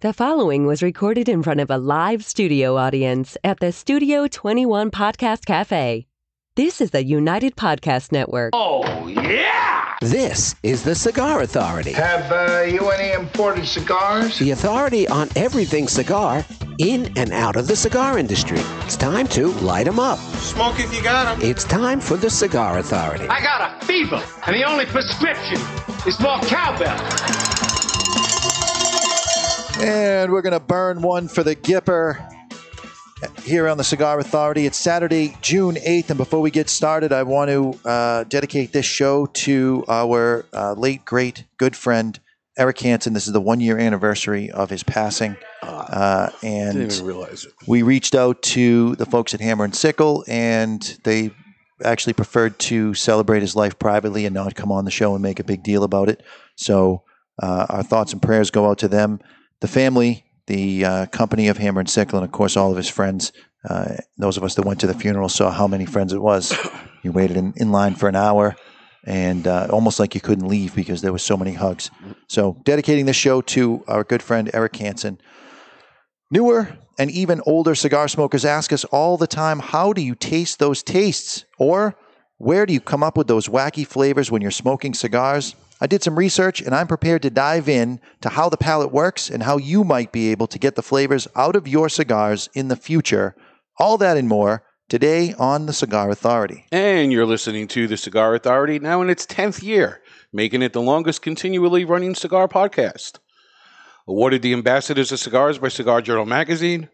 The following was recorded in front of a live studio audience at the Studio 21 Podcast Cafe. This is the United Podcast Network. Oh, yeah! This is the Cigar Authority, Have uh, you any imported cigars? the authority on everything cigar in and out of the cigar industry. It's time to light light 'em up. Smoke if you got got 'em. It's time for the Cigar Authority. I got a fever, and the only prescription is more cowbell. And we're going to burn one for the Gipper here on the Cigar Authority. It's Saturday, June 8th. And before we get started, I want to uh, dedicate this show to our uh, late, great, good friend, Eric Hansen. This is the one year anniversary of his passing. Uh, and Didn't even realize it. we reached out to the folks at Hammer and Sickle, and they actually preferred to celebrate his life privately and not come on the show and make a big deal about it. So uh, our thoughts and prayers go out to them, the family, the uh, company of Hammer and Sickle, and of course all of his friends. Uh, those of us that went to the funeral saw how many friends it was. You waited in, in line for an hour. And uh, almost like you couldn't leave because there were so many hugs. So, dedicating this show to our good friend Eric Hansen, Newer and even older cigar smokers ask us all the time how do you taste those tastes? Or where do you come up with those wacky flavors when you're smoking cigars? I did some research and I'm prepared to dive in to how the palate works and how you might be able to get the flavors out of your cigars in the future. All that and more today on the Cigar Authority. And you're listening to the Cigar Authority now in its 10th year, making it the longest continually running cigar podcast. Awarded the Ambassadors of Cigars by Cigar Journal Magazine.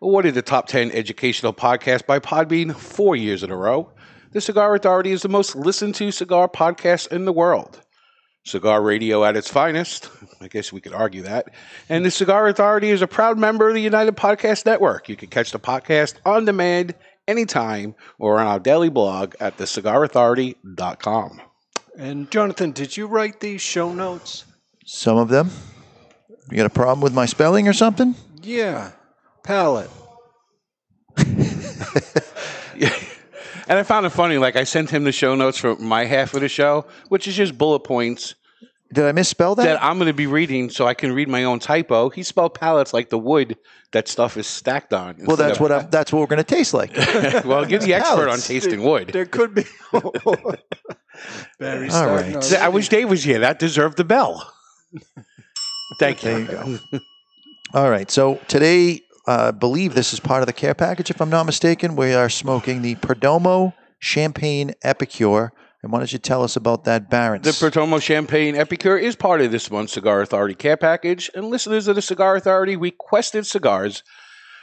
Awarded the Top 10 Educational Podcast by Podbean four years in a row. The Cigar Authority is the most listened to cigar podcast in the world. Cigar radio at its finest. I guess we could argue that. And the Cigar Authority is a proud member of the United Podcast Network. You can catch the podcast on demand anytime or on our daily blog at thecigarauthority.com. And Jonathan, did you write these show notes? Some of them. You got a problem with my spelling or something? Yeah. Palette. And I found it funny, like I sent him the show notes for my half of the show, which is just bullet points Did I misspell that? that I'm going to be reading so I can read my own typo. He spelled pallets like the wood that stuff is stacked on. well, that's what I'm, that's what we're going to taste like. well, give the expert on tasting wood. There could be. Barry All right. starting I wish Dave was here. That deserved the bell. Thank you. There you go. All right. So today, uh, believe this is part of the care package, if I'm not mistaken. We are smoking the Perdomo Champagne Epicure. And why don't you tell us about that, Barons? The Perdomo Champagne Epicure is part of this month's Cigar Authority care package, and listeners of the Cigar Authority requested cigars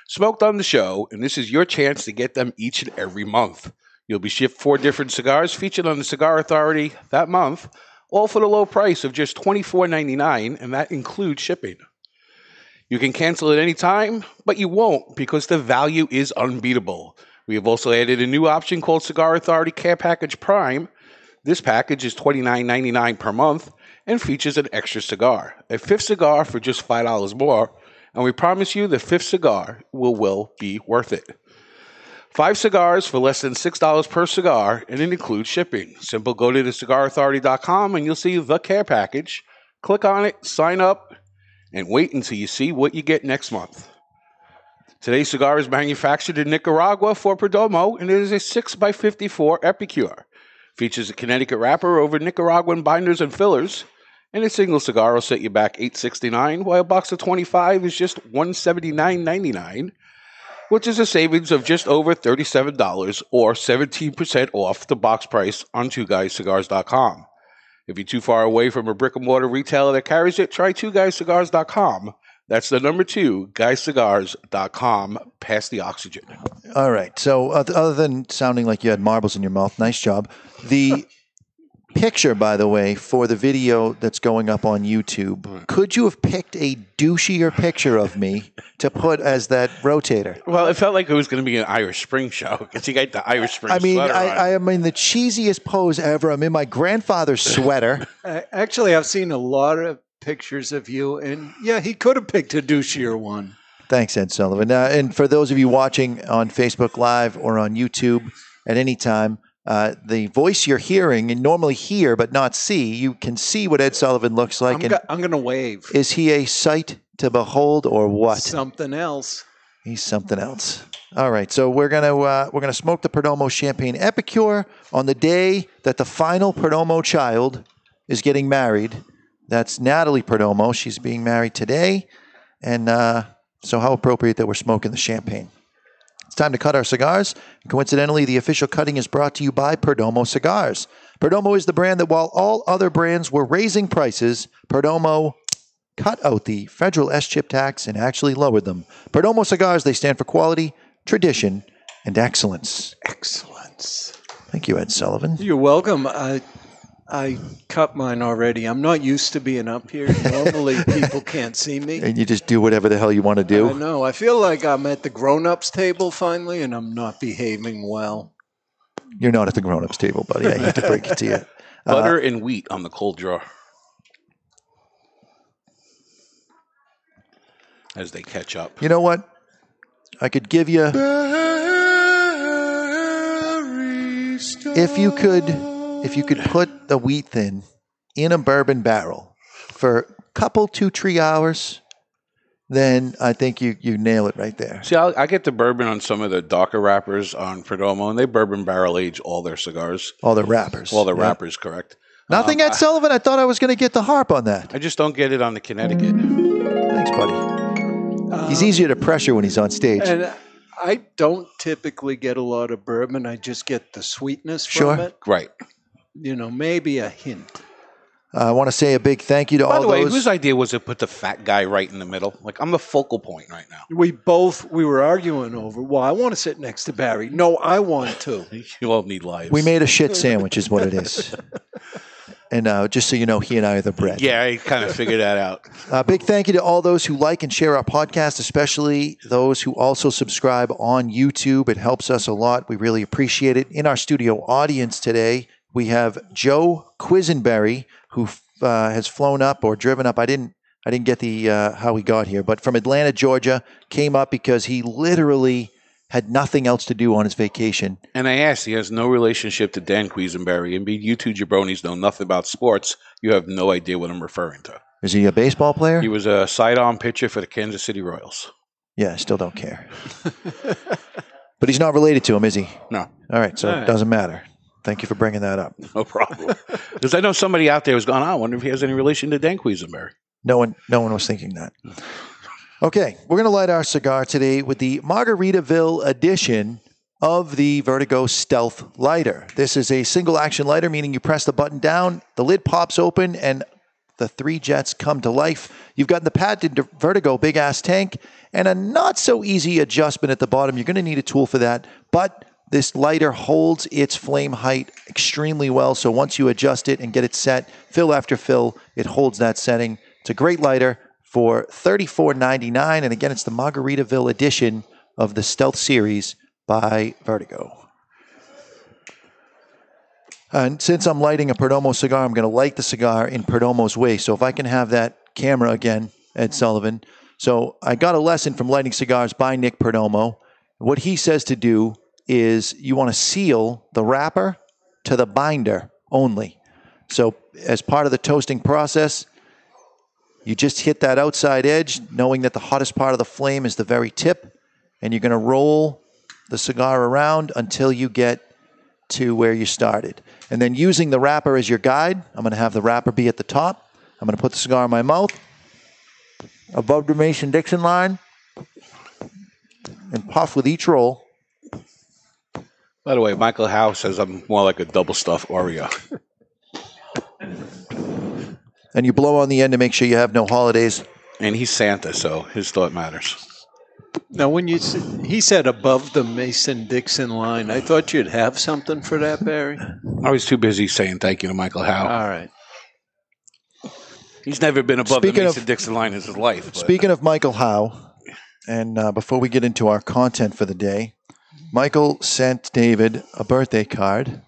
smoked on the show, and this is your chance to get them each and every month. You'll be shipped four different cigars featured on the Cigar Authority that month, all for the low price of just $24.99, and that includes shipping. You can cancel at any time, but you won't because the value is unbeatable. We have also added a new option called Cigar Authority Care Package Prime. This package is $29.99 per month and features an extra cigar, a fifth cigar for just $5 more, and we promise you the fifth cigar will, well be worth it. Five cigars for less than $6 per cigar, and it includes shipping. Simple go to thecigarauthority.com and you'll see the care package. Click on it, sign up, and wait until you see what you get next month. Today's cigar is manufactured in Nicaragua for Perdomo, and it is a 6x54 Epicure. Features a Connecticut wrapper over Nicaraguan binders and fillers, and a single cigar will set you back $8.69, while a box of 25 is just $179.99, which is a savings of just over $37 or 17% off the box price on twoguyscigars.com. If you're too far away from a brick and mortar retailer that carries it, try twoguyscigars.com. That's the number two, guyscigars.com. Pass the oxygen. All right. So, uh, other than sounding like you had marbles in your mouth, nice job. The picture, by the way, for the video that's going up on YouTube, could you have picked a douchier picture of me to put as that rotator? Well, it felt like it was going to be an Irish Spring show because you got the Irish Spring I mean, sweater I, on. I am in the cheesiest pose ever. I'm in my grandfather's sweater. Uh, actually, I've seen a lot of pictures of you, and yeah, he could have picked a douchier one. Thanks, Ed Sullivan. Uh, and for those of you watching on Facebook Live or on YouTube at any time, uh, the voice you're hearing and normally hear but not see, you can see what Ed Sullivan looks like. I'm, and go- I'm going to wave. is he a sight to behold, or what? Something else. He's something else. All right, so we're gonna uh, we're gonna smoke the Perdomo Champagne Epicure on the day that the final Perdomo child is getting married. That's Natalie Perdomo. She's being married today, and uh, so how appropriate that we're smoking the champagne. It's time to cut our cigars. Coincidentally, the official cutting is brought to you by Perdomo Cigars. Perdomo is the brand that, while all other brands were raising prices, Perdomo cut out the federal SCHIP tax and actually lowered them. Perdomo Cigars, they stand for quality, tradition, and excellence. Excellence. Thank you, Ed Sullivan. You're welcome. I I cut mine already. I'm not used to being up here. Normally, people can't see me. And you just do whatever the hell you want to I do. know. I feel like I'm at the grown-ups table finally, and I'm not behaving well. You're not at the grown ups table, buddy. I hate to break it to you. Butter uh, and wheat on the cold draw. As they catch up. You know what? I could give you. If you could, if you could put the wheat thin in a bourbon barrel for a couple, two, three hours, then I think you you nail it right there. See, I, I get the bourbon on some of the darker wrappers on Perdomo, and they bourbon barrel age all their cigars. All the wrappers. All the Yeah. wrappers, correct. Nothing Um, Ed Sullivan. I thought I was going to get the harp on that. I just don't get it on the Connecticut. Thanks, buddy. He's easier to pressure when he's on stage. And I don't typically get a lot of bourbon. I just get the sweetness Sure. from it. Right. You know, maybe a hint. Uh, I want to say a big thank you to By all the way, those. whose idea was to put the fat guy right in the middle? Like, I'm the focal point right now. We both we were arguing over. Well, I want to sit next to Barry. No, I want to. You all need lives. we made a shit sandwich, is what it is. and uh, just so you know, he and I are the bread. Yeah, I kind of figured that out. Uh, big thank you to all those who like and share our podcast, especially those who also subscribe on YouTube. It helps us a lot. We really appreciate it. In our studio audience today, we have Joe Quisenberry, who uh, has flown up or driven up. I didn't. I didn't get the uh, how he got here, but from Atlanta, Georgia, came up because he literally had nothing else to do on his vacation. And I asked, he has no relationship to Dan Quisenberry. And be you two jabronis know nothing about sports. You have no idea what I'm referring to. Is he a baseball player? He was a sidearm pitcher for the Kansas City Royals. yeah, I still don't care. but he's not related to him, is he? No, All right, so All it doesn't matter. Thank you for bringing that up. no problem. Because I know somebody out there was going, I wonder if he has any relation to Dan Quisenberry. No one, no one was thinking that. Okay, we're going to light our cigar today with the Margaritaville edition of the Vertigo Stealth Lighter. This is a single action lighter, meaning you press the button down, the lid pops open, and the three jets come to life. You've got the patented Vertigo big ass tank and a not so easy adjustment at the bottom. You're going to need a tool for that, but this lighter holds its flame height extremely well. So once you adjust it and get it set, fill after fill, it holds that setting. It's a great lighter for $34.99. And again, it's the Margaritaville edition of the Stealth series by Vertigo. And since I'm lighting a Perdomo cigar, I'm going to light the cigar in Perdomo's way. So if I can have that camera again, Ed Sullivan. So I got a lesson from lighting cigars by Nick Perdomo. What he says to do is you want to seal the wrapper to the binder only. So as part of the toasting process, you just hit that outside edge, knowing that the hottest part of the flame is the very tip, and you're going to roll the cigar around until you get to where you started. And then using the wrapper as your guide, I'm going to have the wrapper be at the top. I'm going to put the cigar in my mouth above the Mason Dixon line and puff with each roll. By the way, Michael Howe says I'm more like a double stuffed Oreo. And you blow on the end to make sure you have no holidays. And he's Santa, so his thought matters. Now, when you s- he said above the Mason Dixon line, I thought you'd have something for that, Barry. I was too busy saying thank you to Michael Howe. All right. He's never been above Speaking the of- Mason Dixon line in his life. but- Speaking of Michael Howe, and uh, before we get into our content for the day, Michael sent David a birthday card.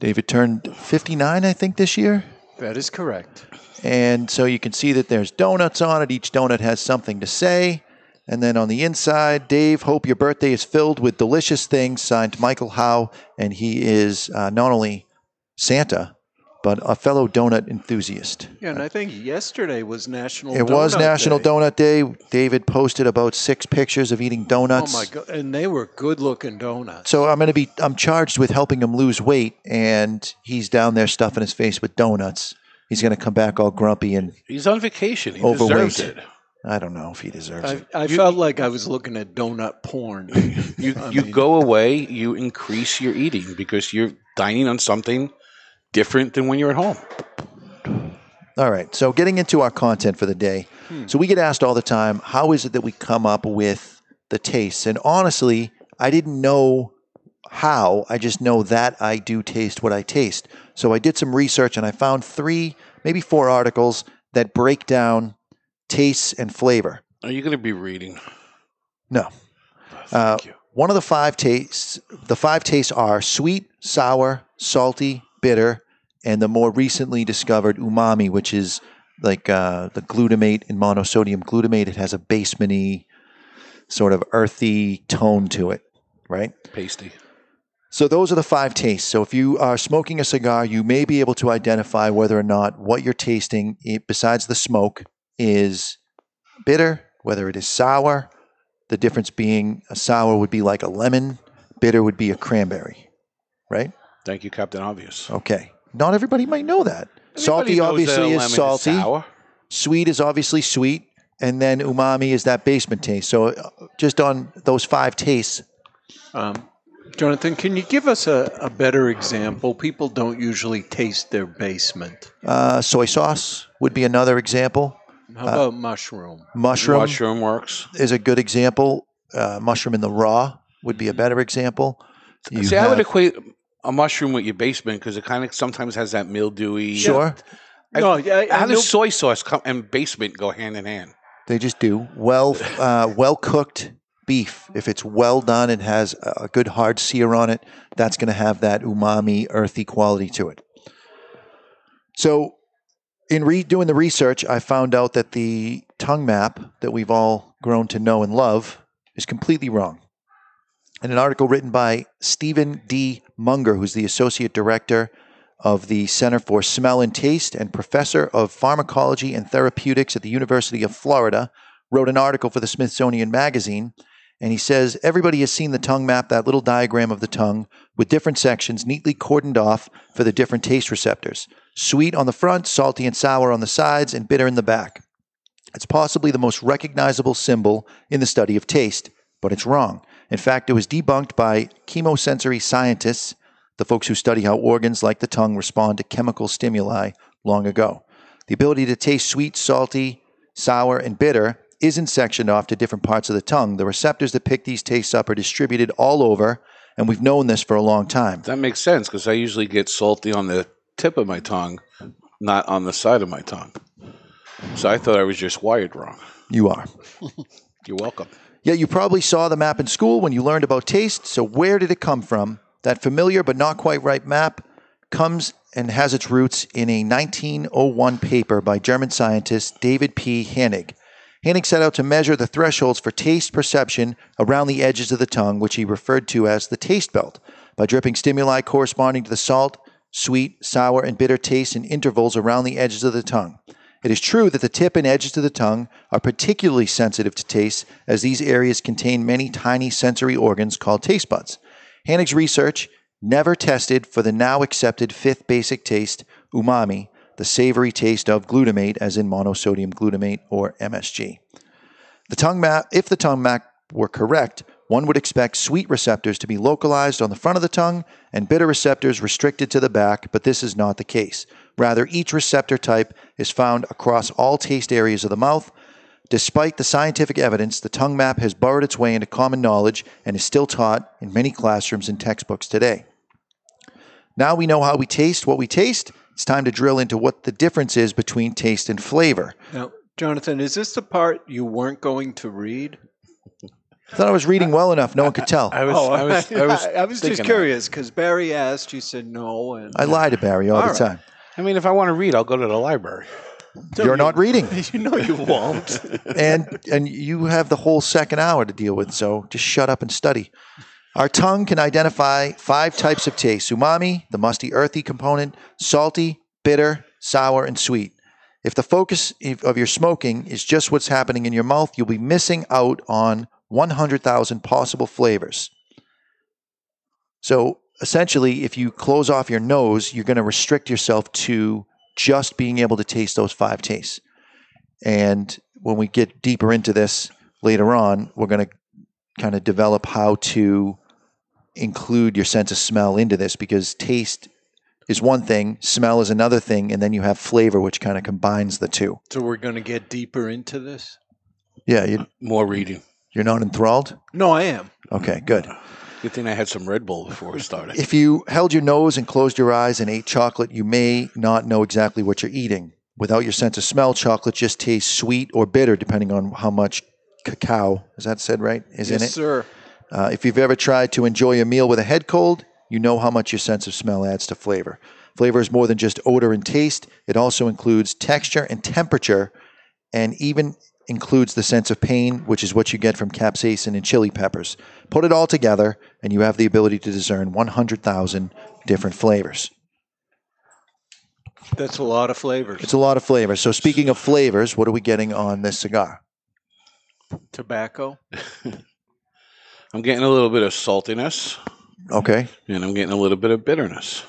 David turned 59, I think, this year. That is correct. And so you can see that there's donuts on it. Each donut has something to say. And then on the inside, Dave, hope your birthday is filled with delicious things. Signed Michael Howe. And he is uh, not only Santa, but a fellow donut enthusiast. Yeah, and I think yesterday was National. Donut Day. It was National Day. Donut Day. David posted about six pictures of eating donuts. Oh my god! And they were good-looking donuts. So I'm going to be I'm charged with helping him lose weight, and he's down there stuffing his face with donuts. He's going to come back all grumpy and He's on vacation. He Overweight. deserves it. I don't know if he deserves I, it. I felt like I was looking at donut porn. You I you mean- go away, you increase your eating because you're dining on something different than when you're at home. All right. So getting into our content for the day. So we get asked all the time, how is it that we come up with the tastes? And honestly, I didn't know how. I just know that I do taste what I taste. So I did some research and I found three, maybe four articles that break down tastes and flavor. Are you going to be reading? No. Uh, Thank you. One of the five tastes, the five tastes are sweet, sour, salty, bitter, and the more recently discovered umami, which is like uh, the glutamate in monosodium glutamate. It has a basement sort of earthy tone to it, right? Pasty. So those are the five tastes. So if you are smoking a cigar, you may be able to identify whether or not what you're tasting, eh, besides the smoke, is bitter, whether it is sour. The difference being a sour would be like a lemon, bitter would be a cranberry, right? Thank you, Captain Obvious. Okay. Not everybody might know that. Everybody salty obviously is salty. sour. Sweet is obviously sweet, and then umami is that basement taste. So uh, just on those five tastes, Um, Jonathan, can you give us a, a better example? People don't usually taste their basement. uh, soy sauce would be another example. How about mushroom? Mushroom, Mushroom works. is a good example. Uh, mushroom in the raw would be a better example. You See, I would equate a mushroom with your basement because it kind of sometimes has that mildewy. sure I- no, I, I How know- does soy sauce come and basement go hand in hand? they just do well. Uh, well cooked beef, if it's well done and has a a good hard sear on it, that's going to have that umami, earthy quality to it. So, in re- doing the research, I found out that the tongue map that we've all grown to know and love is completely wrong. In an article written by Stephen D. Munger, who's the associate director of the Center for Smell and Taste and professor of pharmacology and therapeutics at the University of Florida, wrote an article for the Smithsonian Magazine. And he says everybody has seen the tongue map, that little diagram of the tongue with different sections neatly cordoned off for the different taste receptors sweet on the front, salty and sour on the sides, and bitter in the back. It's possibly the most recognizable symbol in the study of taste, but it's wrong. In fact, it was debunked by chemosensory scientists, the folks who study how organs like the tongue respond to chemical stimuli, long ago. The ability to taste sweet, salty, sour, and bitter isn't sectioned off to different parts of the tongue. The receptors that pick these tastes up are distributed all over, and we've known this for a long time. That makes sense because I usually get salty on the tip of my tongue, not on the side of my tongue. So I thought I was just wired wrong. You are. You're welcome. Yeah, you probably saw the map in school when you learned about taste. So, where did it come from? That familiar but not quite right map comes and has its roots in a 1901 paper by German scientist David P. Hanig. Hanig set out to measure the thresholds for taste perception around the edges of the tongue, which he referred to as the taste belt, by dripping stimuli corresponding to the salt, sweet, sour, and bitter tastes in intervals around the edges of the tongue. It is true that the tip and edges of the tongue are particularly sensitive to taste, as these areas contain many tiny sensory organs called taste buds. Hanig's research never tested for the now accepted fifth basic taste, umami, the savory taste of glutamate, as in monosodium glutamate or MSG. The tongue map, if the tongue map were correct, one would expect sweet receptors to be localized on the front of the tongue and bitter receptors restricted to the back, but this is not the case. Rather, each receptor type is found across all taste areas of the mouth. Despite the scientific evidence, the tongue map has burrowed its way into common knowledge and is still taught in many classrooms and textbooks today. Now we know how we taste what we taste. It's time to drill into what the difference is between taste and flavor. Now, Jonathan, is this the part you weren't going to read? I thought I was reading well enough, no one could tell. I was, oh, I was, I was, I was just curious because Barry asked, you said no, and I lie to Barry all, All the right. time. I mean, if I want to read, I'll go to the library. You're not reading. you know you won't. and and you have the whole second hour to deal with. So just shut up and study. Our tongue can identify five types of taste: umami, the musty, earthy component; salty, bitter, sour, and sweet. If the focus of your smoking is just what's happening in your mouth, you'll be missing out on 100,000 possible flavors. So essentially, if you close off your nose, you're going to restrict yourself to just being able to taste those five tastes. And when we get deeper into this later on, we're going to kind of develop how to include your sense of smell into this because taste is one thing, smell is another thing, and then you have flavor, which kind of combines the two. So we're going to get deeper into this? Yeah, you, More reading. you're not enthralled? No, I am. Okay, good. Good thing I had some Red Bull before we started. If you held your nose and closed your eyes and ate chocolate, you may not know exactly what you're eating. Without your sense of smell, chocolate just tastes sweet or bitter, depending on how much cacao, is that said right, is yes, in it? sir. Uh, if you've ever tried to enjoy a meal with a head cold, you know how much your sense of smell adds to flavor. Flavor is more than just odor and taste, it also includes texture and temperature, and even includes the sense of pain, which is what you get from capsaicin and chili peppers. Put it all together, and you have the ability to discern 100,000 different flavors. That's a lot of flavors. It's a lot of flavors. So, speaking of flavors, what are we getting on this cigar? Tobacco. I'm getting a little bit of saltiness, Okay. and I'm getting a little bit of bitterness.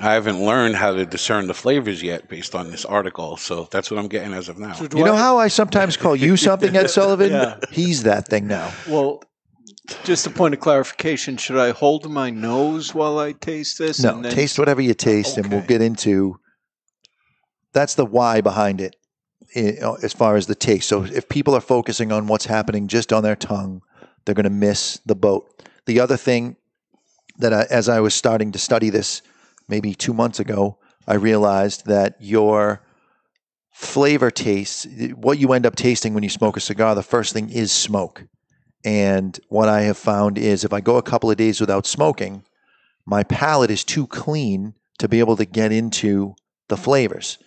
I haven't learned how to discern the flavors yet based on this article, so that's what I'm getting as of now. So do You know how I sometimes call you something, Ed Sullivan? Yeah. He's that thing now. Well, just a point of clarification: should I hold my nose while I taste this? No, and then- taste whatever you taste, and we'll get into. That's the why behind it, uh, as far as the taste. So if people are focusing on what's happening just on their tongue, they're going to miss the boat. The other thing that, I, as I was starting to study this, maybe two months ago, I realized that your flavor tastes, what you end up tasting when you smoke a cigar, the first thing is smoke. And what I have found is if I go a couple of days without smoking, my palate is too clean to be able to get into the flavors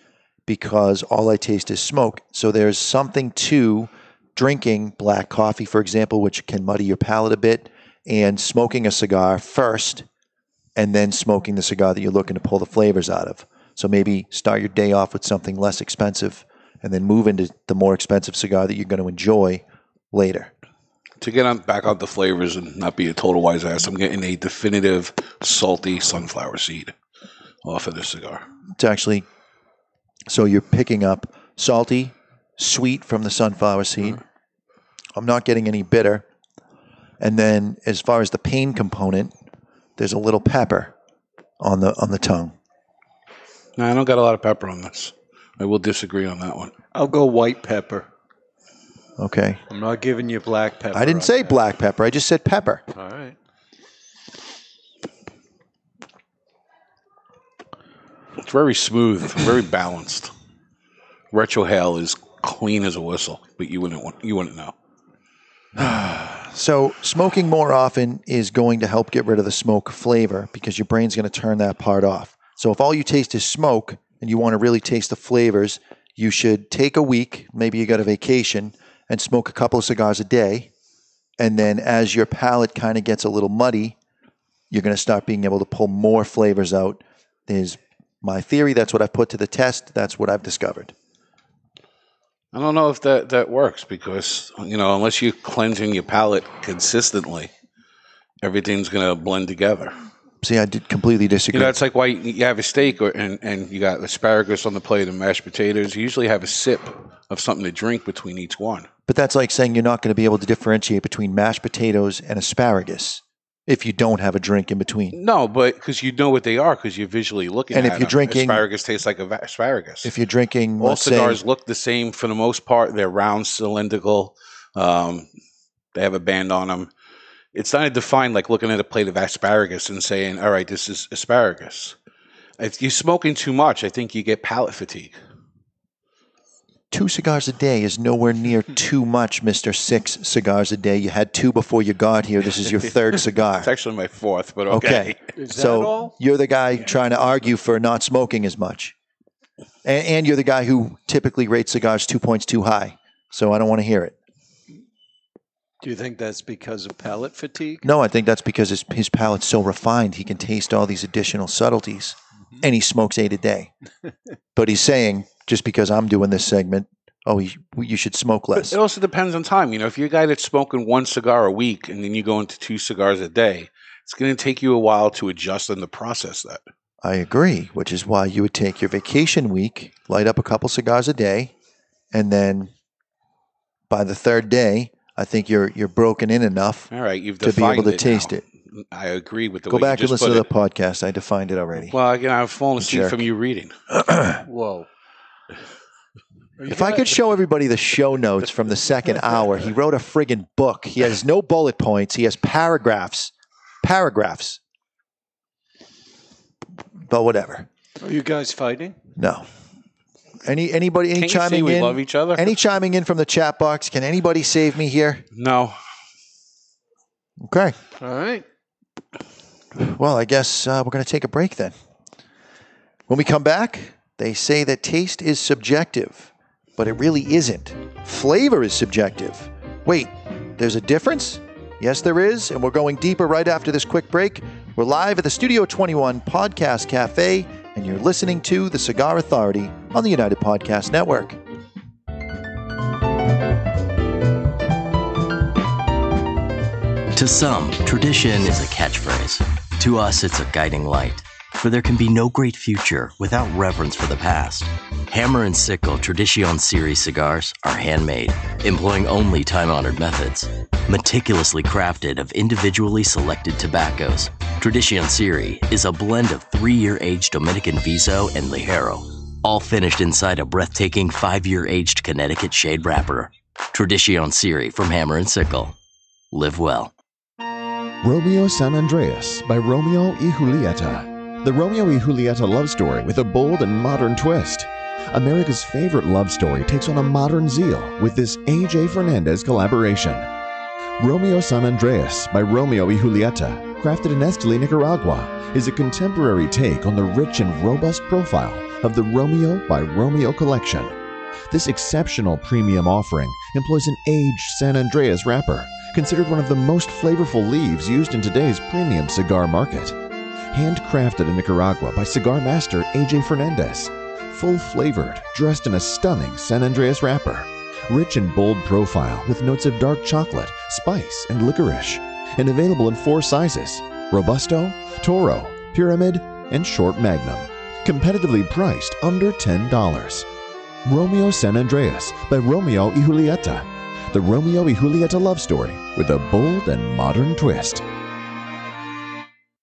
because all I taste is smoke. So there's something to drinking black coffee, for example, which can muddy your palate a bit, and smoking a cigar first and then smoking the cigar that you're looking to pull the flavors out of. So maybe start your day off with something less expensive and then move into the more expensive cigar that you're going to enjoy later. To get on back on the flavors and not be a total wise ass, I'm getting a definitive salty sunflower seed off of this cigar. It's actually so you're picking up salty, sweet from the sunflower seed. Mm-hmm. I'm not getting any bitter. And then as far as the pain component, there's a little pepper on the on the tongue. No, I don't got a lot of pepper on this. I will disagree on that one. I'll go white pepper. Okay. I'm not giving you black pepper. I didn't say that. black pepper. I just said pepper. All right. It's very smooth, very balanced. Retrohale is clean as a whistle, but you wouldn't want, you wouldn't know. So, smoking more often is going to help get rid of the smoke flavor because your brain's going to turn that part off. So, if all you taste is smoke and you want to really taste the flavors, you should take a week, maybe you got a vacation, and smoke a couple of cigars a day. And then, as your palate kind of gets a little muddy, you're going to start being able to pull more flavors out. Is my theory. That's what I've put to the test. That's what I've discovered. I don't know if that, that works because, you know, unless you're cleansing your palate consistently, everything's going to blend together. See, I did completely disagree. You know, it's like why you have a steak or, and, and you got asparagus on the plate and mashed potatoes. You usually have a sip of something to drink between each one. But that's like saying you're not going to be able to differentiate between mashed potatoes and asparagus if you don't have a drink in between. No, but because you know what they are because you're visually looking And at if you're them. drinking- asparagus tastes like a- asparagus. If you're drinking, All let's cigars say, look the same for the most part. They're round, cylindrical. Um, they have a band on them. It's not defined like looking at a plate of asparagus and saying, "All right, this is asparagus." If you're smoking too much, I think you get palate fatigue. Two cigars a day is nowhere near hmm. too much, Mister. Six cigars a day. You had two before you got here. This is your third cigar. It's actually my fourth, but okay. Okay, Is that so all? you're the guy trying to argue for not smoking as much, and, and you're the guy who typically rates cigars two points too high. So I don't want to hear it. Do you think that's because of palate fatigue? No, I think that's because his his palate's so refined. He can taste all these additional subtleties. Mm-hmm. and he smokes eight a day. but he's saying just because I'm doing this segment, oh, you, you should smoke But less. it also depends on time. You know, if you're a guy that's smoking one cigar a week and then you go into two cigars a day, it's going to take you a while to adjust and to process that. I agree, which is why you would take your vacation week, light up a couple cigars a day, and then by the third day, I think you're you're broken in enough All right, you've to be able to it taste now. it. I agree with the Go way back you and listen to put the podcast. I defined it already. Well, again, I've fallen asleep Jerk. from you reading. Whoa. If I could show everybody the show notes from the second hour, he wrote a friggin' book. He has no bullet points. He has paragraphs, paragraphs. But whatever. Are you guys fighting? No. Any anybody any Can't you see chiming we in? love each other? Any chiming in from the chat box? Can anybody save me here? no. Okay. All right. Well, I guess uh, we're going to take a break then. When we come back, they say that taste is subjective, but it really isn't. Flavor is subjective. Wait, there's a difference? Yes, there is, and we're going deeper right after this quick break. We're live at the Studio 21 Podcast Cafe, and you're listening to The Cigar Authority on the United Podcast Network. To some, tradition is a catchphrase. To us, it's a guiding light. For there can be no great future without reverence for the past. Hammer and Sickle Tradition Series cigars are handmade, employing only time honored methods. Meticulously crafted of individually selected tobaccos, Tradition Series is a blend of three year aged Dominican Viso and Ligero, all finished inside a breathtaking five year aged Connecticut shade wrapper. Tradition Series from Hammer and Sickle. Live well. Romeo San Andreas by Romeo y Julieta. The Romeo y Julieta love story with a bold and modern twist. America's favorite love story takes on a modern zeal with this A.J. Fernandez collaboration. Romeo San Andreas by Romeo y Julieta, crafted in Esteli, Nicaragua, is a contemporary take on the rich and robust profile of the Romeo by Romeo collection. This exceptional premium offering employs an aged San Andreas wrapper, considered one of the most flavorful leaves used in today's premium cigar market. Handcrafted in Nicaragua by cigar master AJ Fernandez. Full flavored, dressed in a stunning San Andreas wrapper. Rich and bold profile with notes of dark chocolate, spice, and licorice. And available in four sizes Robusto, Toro, Pyramid, and Short Magnum. Competitively priced under $10. Romeo San Andreas by Romeo y Julieta. The Romeo y Julieta love story with a bold and modern twist.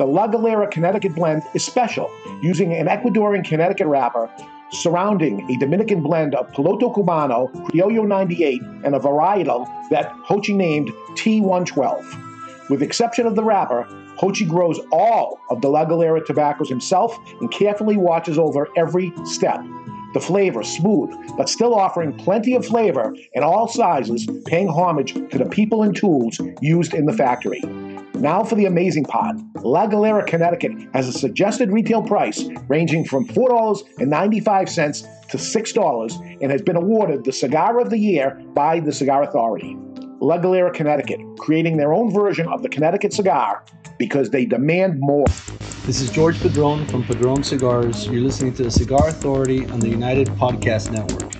The La Galera Connecticut blend is special, using an Ecuadorian Connecticut wrapper surrounding a Dominican blend of Piloto Cubano, Criollo 98, and a varietal that Jochy named T112. With exception of the wrapper, Jochy grows all of the La Galera tobaccos himself and carefully watches over every step. The flavor smooth, but still offering plenty of flavor in all sizes, paying homage to the people and tools used in the factory. Now for the amazing part. La Galera, Connecticut has a suggested retail price ranging from $4.95 to $6 and has been awarded the Cigar of the Year by the Cigar Authority. La Galera, Connecticut, creating their own version of the Connecticut cigar because they demand more. This is George Padron from Padron Cigars. You're listening to the Cigar Authority on the United Podcast Network.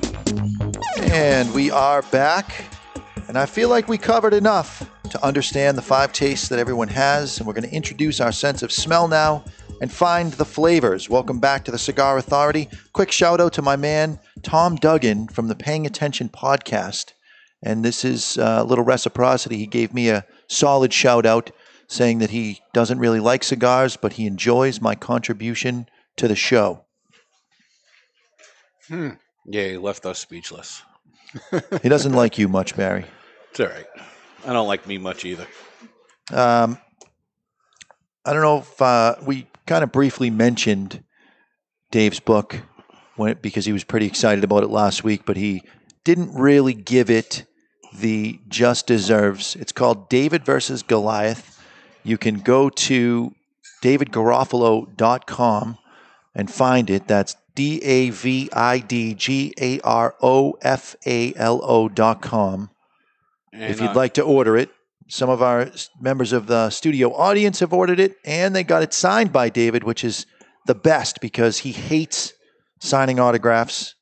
And we are back. And I feel like we covered enough to understand the five tastes that everyone has. And we're going to introduce our sense of smell now and find the flavors. Welcome back to the Cigar Authority. Quick shout out to my man, Tom Duggan from the Paying Attention podcast. And this is a little reciprocity. He gave me a solid shout out saying that he doesn't really like cigars, but he enjoys my contribution to the show. Hmm. Yeah, he left us speechless. He doesn't like you much, Barry. It's all right. I don't like me much either. Um, I don't know if uh, we kind of briefly mentioned Dave's book when it, because he was pretty excited about it last week, but he didn't really give it the just deserves. It's called David versus Goliath. You can go to davidgarofalo.com and find it. That's D A V I D G A R O F A L O dot com. And, if you'd uh, like to order it, some of our members of the studio audience have ordered it and they got it signed by David, which is the best because he hates signing autographs.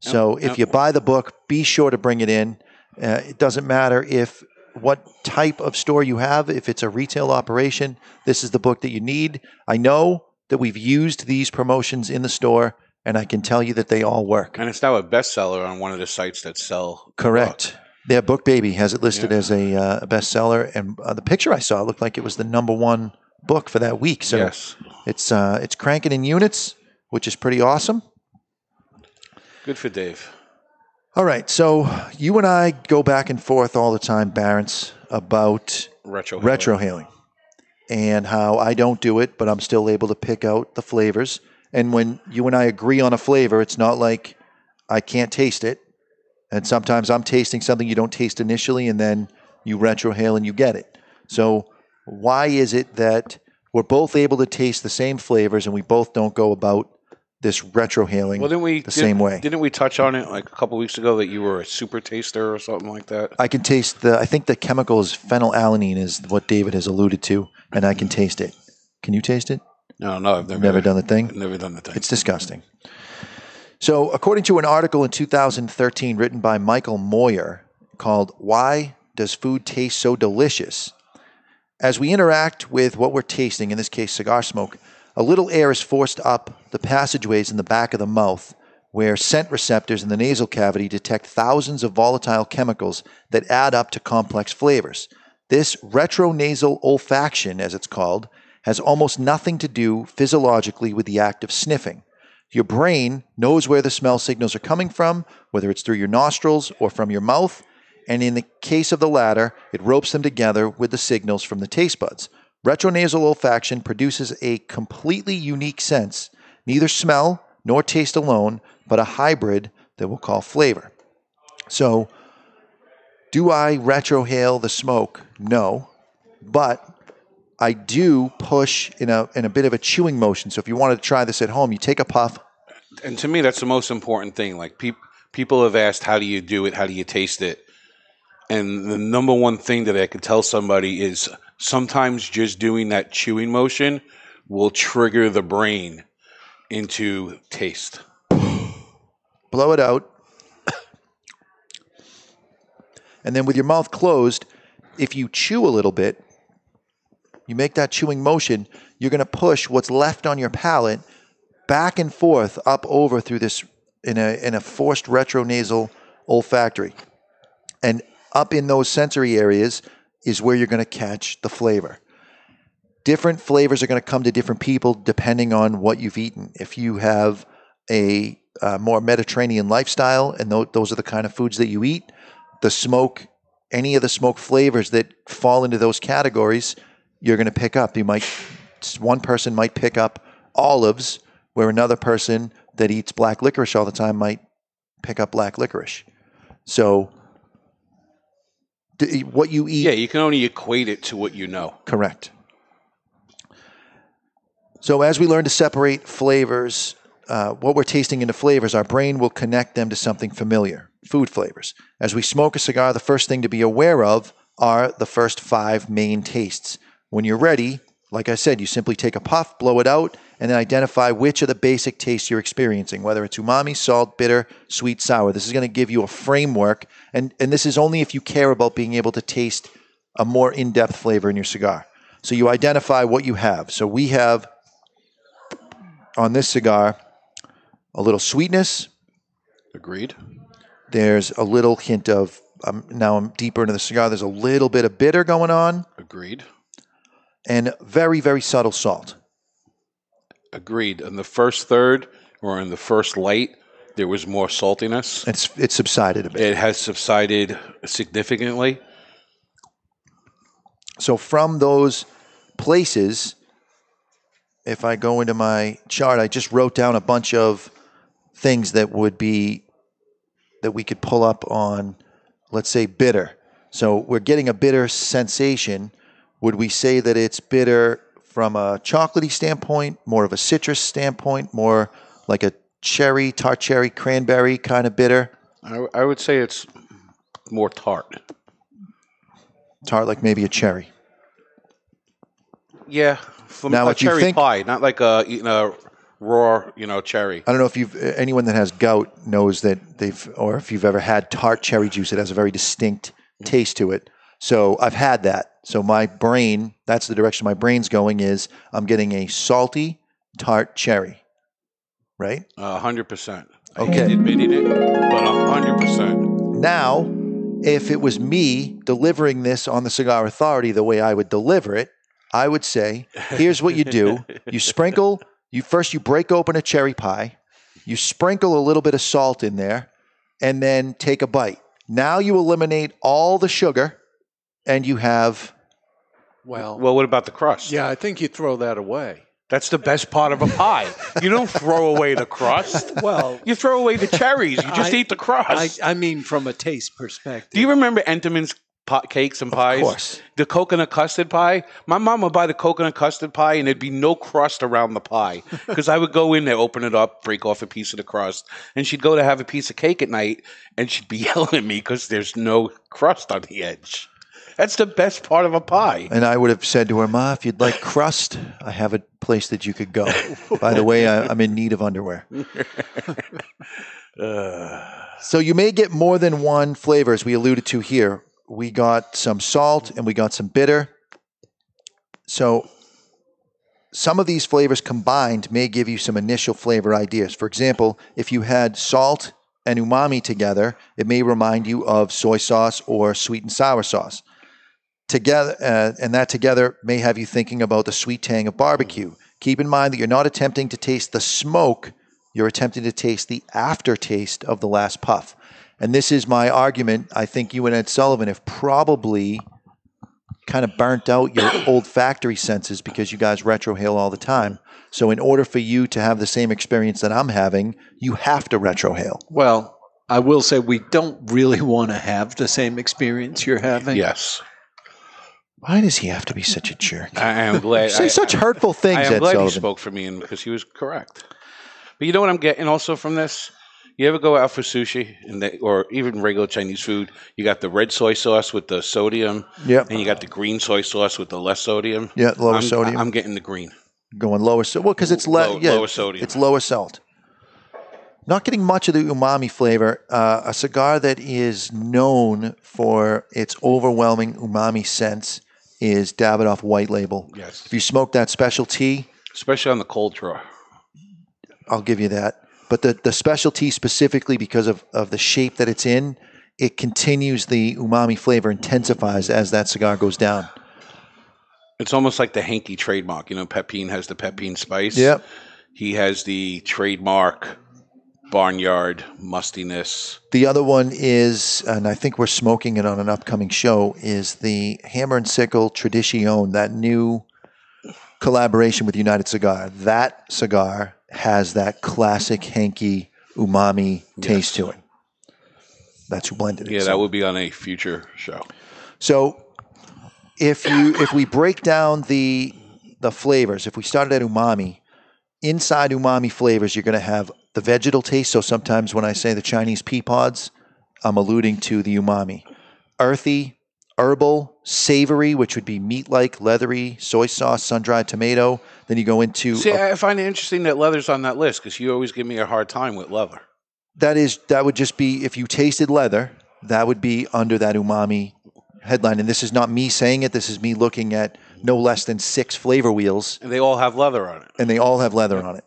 So if you buy the book, be sure to bring it in. Uh, it doesn't matter if what type of store you have, if it's a retail operation, this is the book that you need. I know that we've used these promotions in the store, and I can tell you that they all work. And it's now a bestseller on one of the sites that sell. Correct. Their BookBaby has it listed as a, uh, a bestseller, and uh, the picture I saw looked like it was the number one book for that week. So Yes. it's uh, it's cranking in units, which is pretty awesome. Good for Dave. All right, so you and I go back and forth all the time, Barron's, about Retro retro hailing and how I don't do it, but I'm still able to pick out the flavors. And when you and I agree on a flavor, it's not like I can't taste it. And sometimes I'm tasting something you don't taste initially, and then you retrohale and you get it. So why is it that we're both able to taste the same flavors and we both don't go about this retrohaling Well, didn't we the didn't- same way? Didn't we touch on it like a couple weeks ago that you were a super taster or something like that? I can taste the. I think the chemical is phenylalanine, is what David has alluded to, and I can taste it. Can you taste it? No, no, I've never, Never done the thing. Never done the thing. It's disgusting. So, according to an article in 2013 written by Michael Moyer called "Why does food taste so delicious? As we interact with what we're tasting, in this case cigar smoke, a little air is forced up the passageways in the back of the mouth where scent receptors in the nasal cavity detect thousands of volatile chemicals that add up to complex flavors. This retronasal olfaction, as it's called, has almost nothing to do physiologically with the act of sniffing. Your brain knows where the smell signals are coming from, whether it's through your nostrils or from your mouth, and in the case of the latter, it ropes them together with the signals from the taste buds. Retronasal olfaction produces a completely unique sense, neither smell nor taste alone, but a hybrid that we'll call flavor. So, do I retrohale the smoke? No, but I do push in a in a bit of a chewing motion. So if you wanted to try this at home, you take a puff. And to me, that's the most important thing. Like peop people have asked, how do you do it? How do you taste it? And the number one thing that I could tell somebody is sometimes just doing that chewing motion will trigger the brain into taste. blow it out. and then with your mouth closed, if you chew a little bit, you make that chewing motion, you're going to push what's left on your palate back and forth up over through this in a in a forced retronasal olfactory. And up in those sensory areas is where you're going to catch the flavor. Different flavors are going to come to different people depending on what you've eaten. If you have a uh, more Mediterranean lifestyle, and th- those are the kind of foods that you eat. The smoke, any of the smoke flavors that fall into those categories, you're going to pick up. You might, one person might pick up olives, where another person that eats black licorice all the time might pick up black licorice. So, d- what you eat, Yeah, you can only equate it to what you know. Correct. So as we learn to separate flavors, uh, what we're tasting into flavors, our brain will connect them to something familiar, food flavors. As we smoke a cigar, the first thing to be aware of are the first five main tastes. When you're ready, like I said, you simply take a puff, blow it out, and then identify which of the basic tastes you're experiencing, whether it's umami, salt, bitter, sweet, sour. This is going to give you a framework, and, and this is only if you care about being able to taste a more in depth flavor in your cigar. So you identify what you have. So we have on this cigar a little sweetness. Agreed. There's a little hint of, um, now I'm deeper into the cigar, there's a little bit of bitter going on, Agreed. and very, very subtle salt. Agreed. In the first third or in the first light, there was more saltiness. It's it's subsided a bit. It has subsided significantly. So from those places, if I go into my chart, I just wrote down a bunch of things that would be that we could pull up on, let's say bitter. So we're getting a bitter sensation. Would we say that it's bitter from a chocolatey standpoint, more of a citrus standpoint, more like a cherry, tart cherry, cranberry kind of bitter? I, I would say it's more tart. Tart like maybe a cherry. Yeah, from Now, a you cherry think- pie, not like a eating a raw, you know, cherry. I don't know if you've anyone that has gout knows that they've, or if you've ever had tart cherry juice, it has a very distinct mm-hmm. taste to it. So I've had that. So my brain, that's the direction my brain's going. Is I'm getting a salty tart cherry, right? A hundred percent. Okay. admitting it, but hundred percent. Now, if it was me delivering this on the Cigar Authority the way I would deliver it, I would say, here's what you do. You sprinkle, you first you break open a cherry pie, you sprinkle a little bit of salt in there, and then take a bite. Now you eliminate all the sugar and you have Well, Well, what about the crust? yeah, I think you throw that away. That's the best part of a pie. you don't throw away the crust. Well, You throw away the cherries. You just I- eat the crust. I, I mean, from a taste perspective. Do you remember Entenmann's pot cakes and pies? course. The coconut custard pie. My mom would buy the coconut custard pie, and there'd be no crust around the pie because I would go in there, open it up, break off a piece of the crust, and she'd go to have a piece of cake at night, and she'd be yelling at me because there's no crust on the edge. That's the best part of a pie. And I would have said to her, Ma, if you'd like crust, I have a place that you could go. By the way, I, I'm in need of underwear. So you may get more than one flavor, as we alluded to here. We got some salt and we got some bitter. So some of these flavors combined may give you some initial flavor ideas. For example, if you had salt and umami together, it may remind you of soy sauce or sweet and sour sauce. Together, uh, and that together may have you thinking about the sweet tang of barbecue. Keep in mind that you're not attempting to taste the smoke, you're attempting to taste the aftertaste of the last puff. And this is my argument. I think you and Ed Sullivan have probably kind of burnt out your olfactory senses because you guys retrohale all the time. So, in order for you to have the same experience that I'm having, you have to retrohale. Well, I will say we don't really want to have the same experience you're having. Yes. Why does he have to be such a jerk? I am glad. Say I- such hurtful things, I am Ed glad Sullivan. he spoke for me and because he was correct. But you know what I'm getting also from this? You ever go out for sushi and they, or even regular Chinese food? You got the red soy sauce with the sodium, Yep. and you got the green soy sauce with the less sodium. Yeah, lower I'm, sodium. I'm getting the green. Going lower, so well because it's le- Low- yeah, lower sodium. It's lower salt. Not getting much of the umami flavor. Uh, a cigar that is known for its overwhelming umami sense is Davidoff White Label. Yes. If you smoke that specialty, especially on the cold draw, I'll give you that. But the the specialty specifically because of of the shape that it's in, it continues the umami flavor intensifies as that cigar goes down. It's almost like the hanky trademark. You know, Pepin has the Pepin spice. Yep. He has the trademark barnyard mustiness. The other one is, and I think we're smoking it on an upcoming show, is the Hammer and Sickle Tradition, that new collaboration with United Cigar. That cigar has that classic hanky umami taste to it. That's who blended it. Yeah, So- that would be on a future show. so if you if we break down the the flavors, if we started at umami, inside umami flavors, you're going to have the vegetal taste. So sometimes when I say the Chinese pea pods, I'm alluding to the umami. Earthy, herbal, savory, which would be meat-like, leathery, soy sauce, sun-dried tomato. Then you go into See, I find it interesting that leather's on that list because you always give me a hard time with leather. that is that would just be if you tasted leather, that would be under that umami headline. And this is not me saying it. This is me looking at no less than six flavor wheels, And they all have leather on it. and they all have leather on it.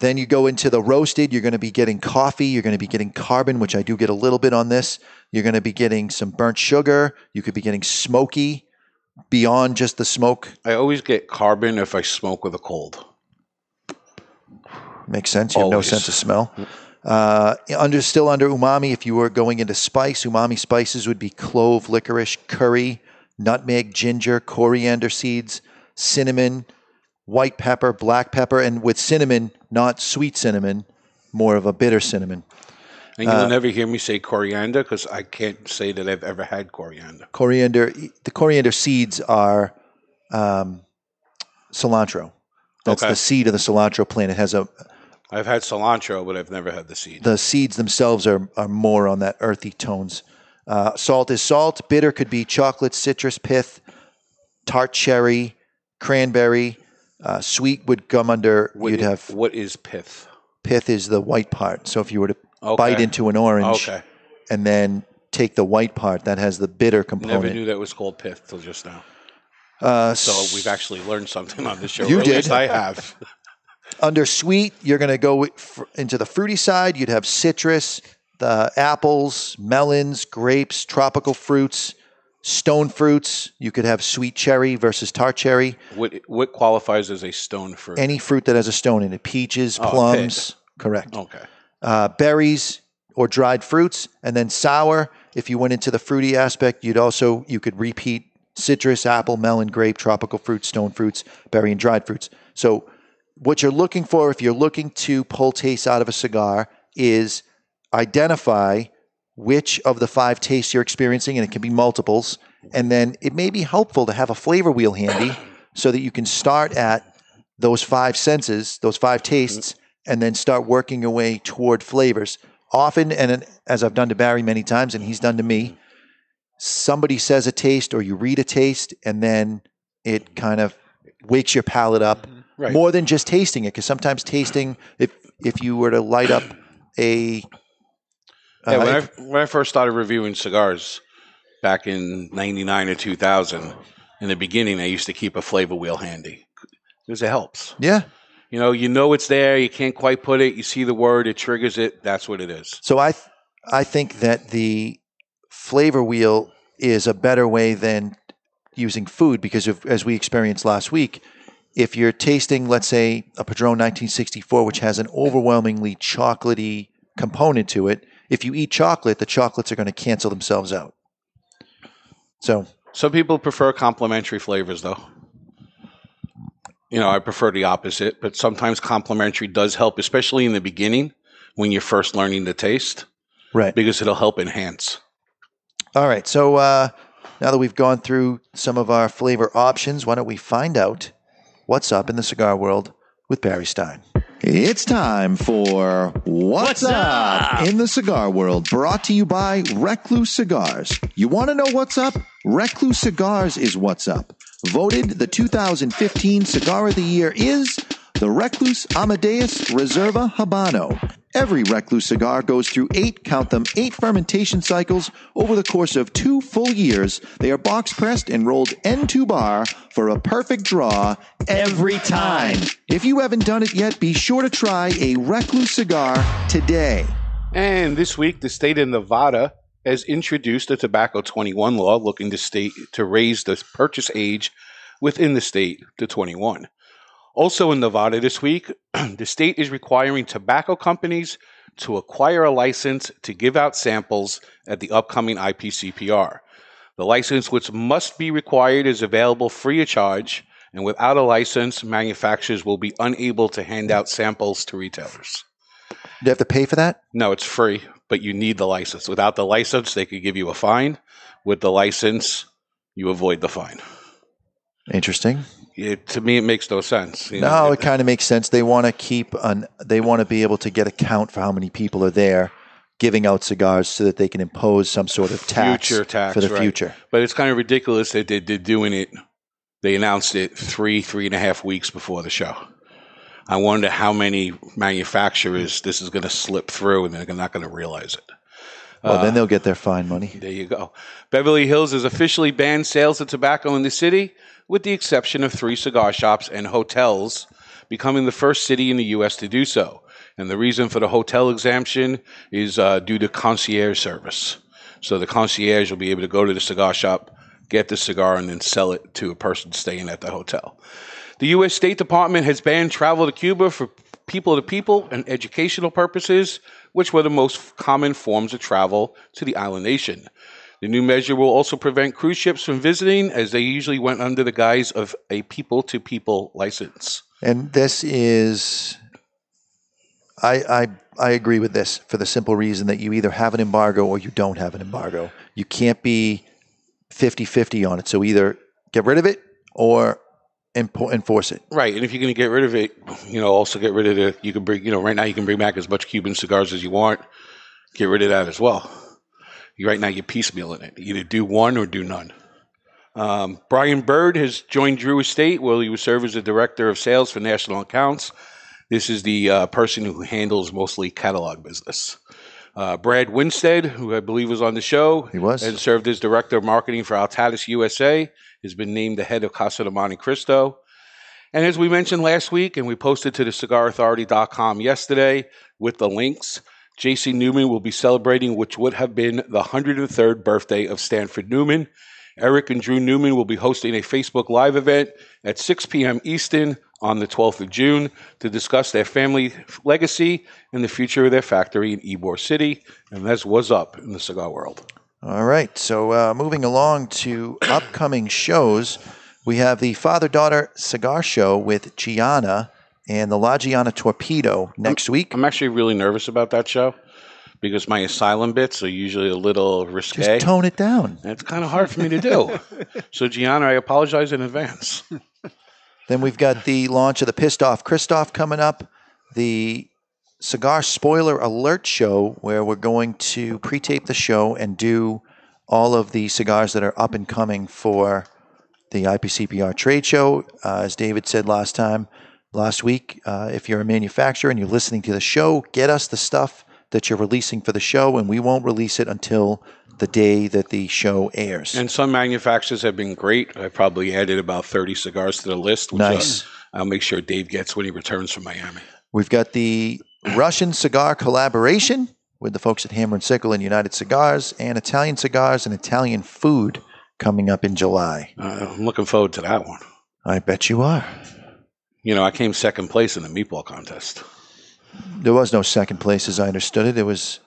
Then you go into the roasted. You're going to be getting coffee. You're going to be getting carbon, which I do get a little bit on this. You're going to be getting some burnt sugar. You could be getting smoky beyond just the smoke. I always get carbon if I smoke with a cold. Makes sense. You have no sense of smell. Uh, under still under umami, if you were going into spice, umami spices would be clove, licorice, curry, nutmeg, ginger, coriander seeds, cinnamon, white pepper, black pepper, and with cinnamon, not sweet cinnamon, more of a bitter cinnamon. And you'll Uh, never hear me say coriander because I can't say that I've ever had coriander. Coriander, the coriander seeds are um, cilantro. That's Okay. the seed of the cilantro plant. It has a I've had cilantro, but I've never had the seed. the seeds themselves are, are more on that earthy tones. Uh, salt is salt. Bitter could be chocolate, citrus, pith, tart cherry, cranberry. Uh, sweet would come under. What you'd i- have what is pith? pith is the white part. So if you were to Okay. bite into an orange Okay. and then take the white part, that has the bitter component. Never knew that was called pith till just now. Uh, So we've actually learned something on this show. You did. least I have. Under sweet, you're going to go into the fruity side. You'd have citrus, the apples, melons, grapes, tropical fruits, stone fruits. You could have sweet cherry versus tart cherry. What what qualifies as a stone fruit? Any fruit that has a stone in it. Peaches, Oh, plums. Correct. Okay. Uh, berries or dried fruits, and then sour. If you went into the fruity aspect, you'd also you could repeat citrus, apple, melon, grape, tropical fruits, stone fruits, berry, and dried fruits. So, what you're looking for, if you're looking to pull taste out of a cigar, is identify which of the five tastes you're experiencing, and it can be multiples. And then it may be helpful to have a flavor wheel handy so that you can start at those five senses, those five tastes, and then start working your way toward flavors. Often, and as I've done to Barry many times, and he's done to me, somebody says a taste or you read a taste, and then it kind of wakes your palate up Right. more than just tasting it. Because sometimes tasting, if if you were to light up a Yeah, uh, when, I, when I first started reviewing cigars, back in 99 or 2000, in the beginning, I used to keep a flavor wheel handy because it helps. Yeah. You know, you know it's there. You can't quite put it. You see the word, it triggers it. That's what it is. So I, th- I think that the flavor wheel is a better way than using food because of, as we experienced last week, if you're tasting, let's say, a Padron 1964, which has an overwhelmingly chocolatey component to it, if you eat chocolate, the chocolates are going to cancel themselves out. So Some people prefer complementary flavors, though. You know, I prefer the opposite, but sometimes complementary does help, especially in the beginning when you're first learning the taste, right. because it'll help enhance. All right. So uh, now that we've gone through some of our flavor options, why don't we find out what's up in the cigar world with Barry Stein? It's time for What's, What's up? Up? in the Cigar World, brought to you by Recluse Cigars. You want to know what's up? Recluse Cigars is what's up. Voted the 2015 Cigar of the Year is the Recluse Amadeus Reserva Habano. Every Recluse cigar goes through eight, count them, eight fermentation cycles over the course of two full years. They are box pressed and rolled entubar for a perfect draw every time. If you haven't done it yet, be sure to try a Recluse cigar today. And this week, the state of Nevada has introduced a tobacco 21 law looking to state to raise the purchase age within the state to 21. Also in Nevada this week, the state is requiring tobacco companies to acquire a license to give out samples at the upcoming IPCPR. The license, which must be required, is available free of charge, and without a license, manufacturers will be unable to hand out samples to retailers. Do you have to pay for that? No, it's free, but you need the license. Without the license, they could give you a fine. With the license, you avoid the fine. Interesting. It, to me, it makes no sense. you know. No, it kind of makes sense. They want to keep an. They want to be able to get a count for how many people are there, giving out cigars, so that they can impose some sort of tax, future tax for the right. future. But it's kind of ridiculous that they, they're doing it. They announced it three, three and a half weeks before the show. I wonder how many manufacturers this is going to slip through, and they're not going to realize it. Well, Uh, then they'll get their fine money. There you go. Beverly Hills has officially banned sales of tobacco in the city, with the exception of three cigar shops and hotels, becoming the first city in the U.S. to do so. And the reason for the hotel exemption is uh, due to concierge service. So the concierge will be able to go to the cigar shop, get the cigar, and then sell it to a person staying at the hotel. The U.S. State Department has banned travel to Cuba for people to people and educational purposes, which were the most common forms of travel to the island nation. The new measure will also prevent cruise ships from visiting, as they usually went under the guise of a people to people license. And this is, I, I, I agree with this for the simple reason that you either have an embargo or you don't have an embargo. You can't be 50 50 on it. So either get rid of it or impo- enforce it. Right, and if you're going to get rid of it, you know, also get rid of the. You can bring, you know, right now you can bring back as much Cuban cigars as you want. Get rid of that as well. You right now you're piecemealing it. Either do one or do none. Um, Brian Bird has joined Drew Estate, where he will serve as the director of sales for national accounts. This is the uh, person who handles mostly catalog business. Uh, Brad Winstead, who I believe was on the show, he was, and served as director of marketing for Altadis USA, has been named the head of Casa de Montecristo. And as we mentioned last week, and we posted to the cigarauthority.com yesterday with the links, JC Newman will be celebrating which would have been the 103rd birthday of Stanford Newman. Eric and Drew Newman will be hosting a Facebook Live event at 6 p.m. Eastern on the 12th of June to discuss their family legacy and the future of their factory in Ybor City. And that's what's up in the cigar world. All right. So uh, moving along to upcoming shows, we have the father daughter cigar show with Gianna and the La Gianna Torpedo next week. I'm actually really nervous about that show because my asylum bits are usually a little risque. Just tone it down. It's kind of hard for me to do. so, Gianna, I apologize in advance. Then we've got the launch of the Pissed Off Kristoff coming up, the Cigar Spoiler Alert show, where we're going to pre tape the show and do all of the cigars that are up and coming for the IPCPR trade show. Uh, as David said last time, last week, uh, if you're a manufacturer and you're listening to the show, get us the stuff that you're releasing for the show, and we won't release it until the day that the show airs. And some manufacturers have been great. I probably added about 30 cigars to the list. Which, uh, Nice. I'll make sure Dave gets when he returns from Miami. We've got the Russian cigar collaboration with the folks at Hammer and Sickle and United Cigars, and Italian cigars and Italian food coming up in July. Uh, I'm looking forward to that one. I bet you are. You know, I came second place in the meatball contest. There was no second place, as I understood it. It was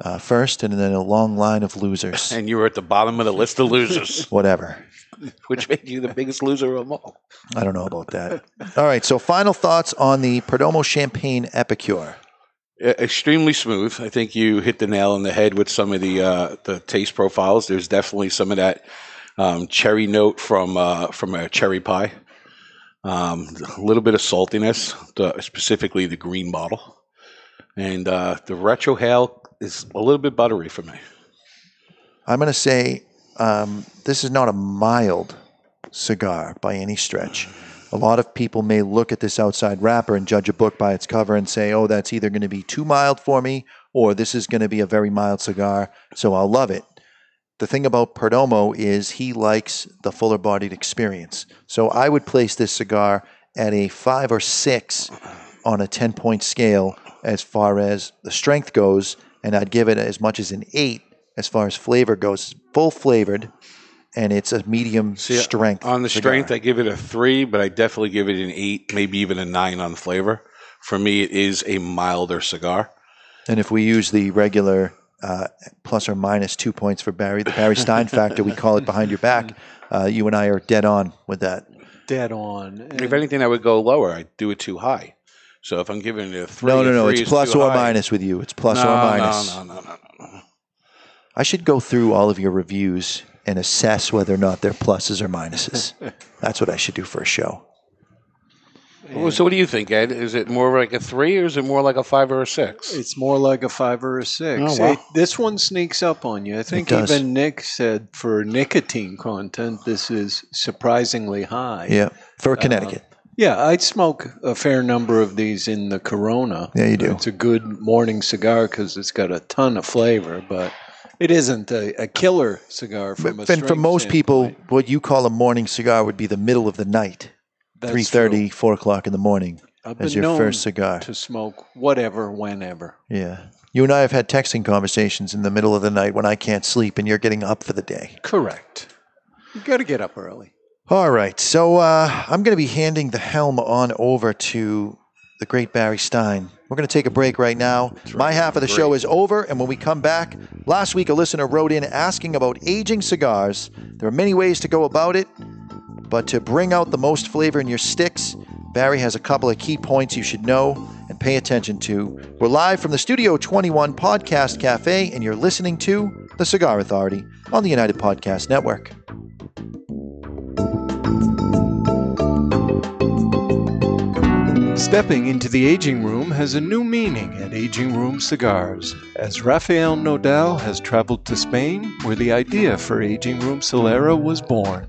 uh, first, and then a long line of losers. And you were at the bottom of the list of losers, Whatever. which made you the biggest loser of them all. I don't know about that. All right. So, final thoughts on the Perdomo Champagne Epicure. Extremely smooth. I think you hit the nail on the head with some of the uh, the taste profiles. There's definitely some of that um, cherry note from uh, from a cherry pie. Um, a little bit of saltiness, the, specifically the green bottle, and uh, the retrohale is a little bit buttery for me. I'm going to say um, this is not a mild cigar by any stretch. A lot of people may look at this outside wrapper and judge a book by its cover and say, oh, that's either going to be too mild for me or this is going to be a very mild cigar, so I'll love it. The thing about Perdomo is he likes the fuller bodied experience. So I would place this cigar at a five or six on a 10 point scale as far as the strength goes, and I'd give it as much as an eight as far as flavor goes. It's Full flavored, and it's a medium strength. On the cigar. strength, I give it a three, but I definitely give it an eight, maybe even a nine on flavor. For me, it is a milder cigar. And if we use the regular uh, plus or minus two points for Barry, the Barry Stein factor, we call it behind your back, uh, you and I are dead on with that. Dead on. If anything, I would go lower. I'd do it too high. So if I'm giving you a three, no, no, no. It's plus or high. minus with you. It's plus No, or minus. No, no, no, no. no. I should go through all of your reviews and assess whether or not they're pluses or minuses. That's what I should do for a show. Well, so what do you think, Ed? Is it more like a three, or is it more like a five or a six? It's more like a five or a six. Oh, wow. It- this one sneaks up on you. I think even Nick said for nicotine content, this is surprisingly high. Yeah, for Connecticut. Yeah, I'd smoke a fair number of these in the Corona. Yeah, you do. It's a good morning cigar because it's got a ton of flavor, but it isn't a, a killer cigar from a But, and for most standpoint. people, what you call a morning cigar would be the middle of the night, That's three thirty, four o'clock in the morning, I've as your first cigar. to smoke whatever, whenever. Yeah. You and I have had texting conversations in the middle of the night when I can't sleep and you're getting up for the day. Correct. You got to get up early. All right. So uh, I'm going to be handing the helm on over to the great Barry Stein. We're going to take a break right now. My half of the show is over. And when we come back, last week a listener wrote in asking about aging cigars. There are many ways to go about it, but to bring out the most flavor in your sticks, Barry has a couple of key points you should know and pay attention to. We're live from the Studio 21 Podcast Cafe, and you're listening to The Cigar Authority on the United Podcast Network. Stepping into the aging room has a new meaning at Aging Room Cigars, as Rafael Nodal has traveled to Spain, where the idea for Aging Room Solera was born.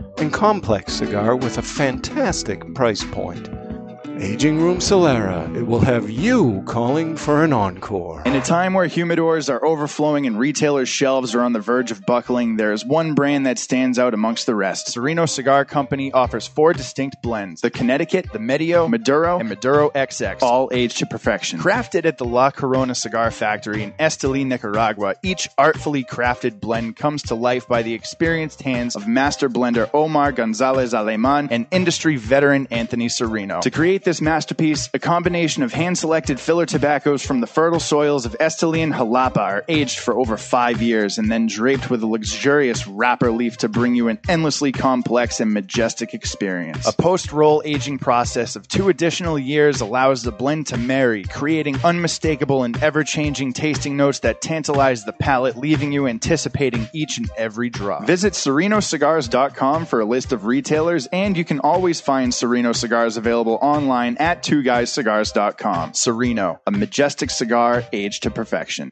and complex cigar with a fantastic price point. Aging Room Solera, it will have you calling for an encore. In a time where humidors are overflowing and retailers' shelves are on the verge of buckling, there is one brand that stands out amongst the rest. Sereno Cigar Company offers four distinct blends the Connecticut, the Medio, Maduro, and Maduro XX, all aged to perfection. Crafted at the La Corona Cigar Factory in Esteli, Nicaragua, each artfully crafted blend comes to life by the experienced hands of master blender Omar Gonzalez Aleman and industry veteran Anthony Sereno. To create this this masterpiece, a combination of hand selected filler tobaccos from the fertile soils of Esteli and Jalapa are aged for over five years and then draped with a luxurious wrapper leaf to bring you an endlessly complex and majestic experience. A post roll aging process of two additional years allows the blend to marry, creating unmistakable and ever changing tasting notes that tantalize the palate, leaving you anticipating each and every drop. Visit serenocigars.com for a list of retailers, and you can always find Sereno cigars available online at twoguyscigars.com. Sereno, a majestic cigar aged to perfection.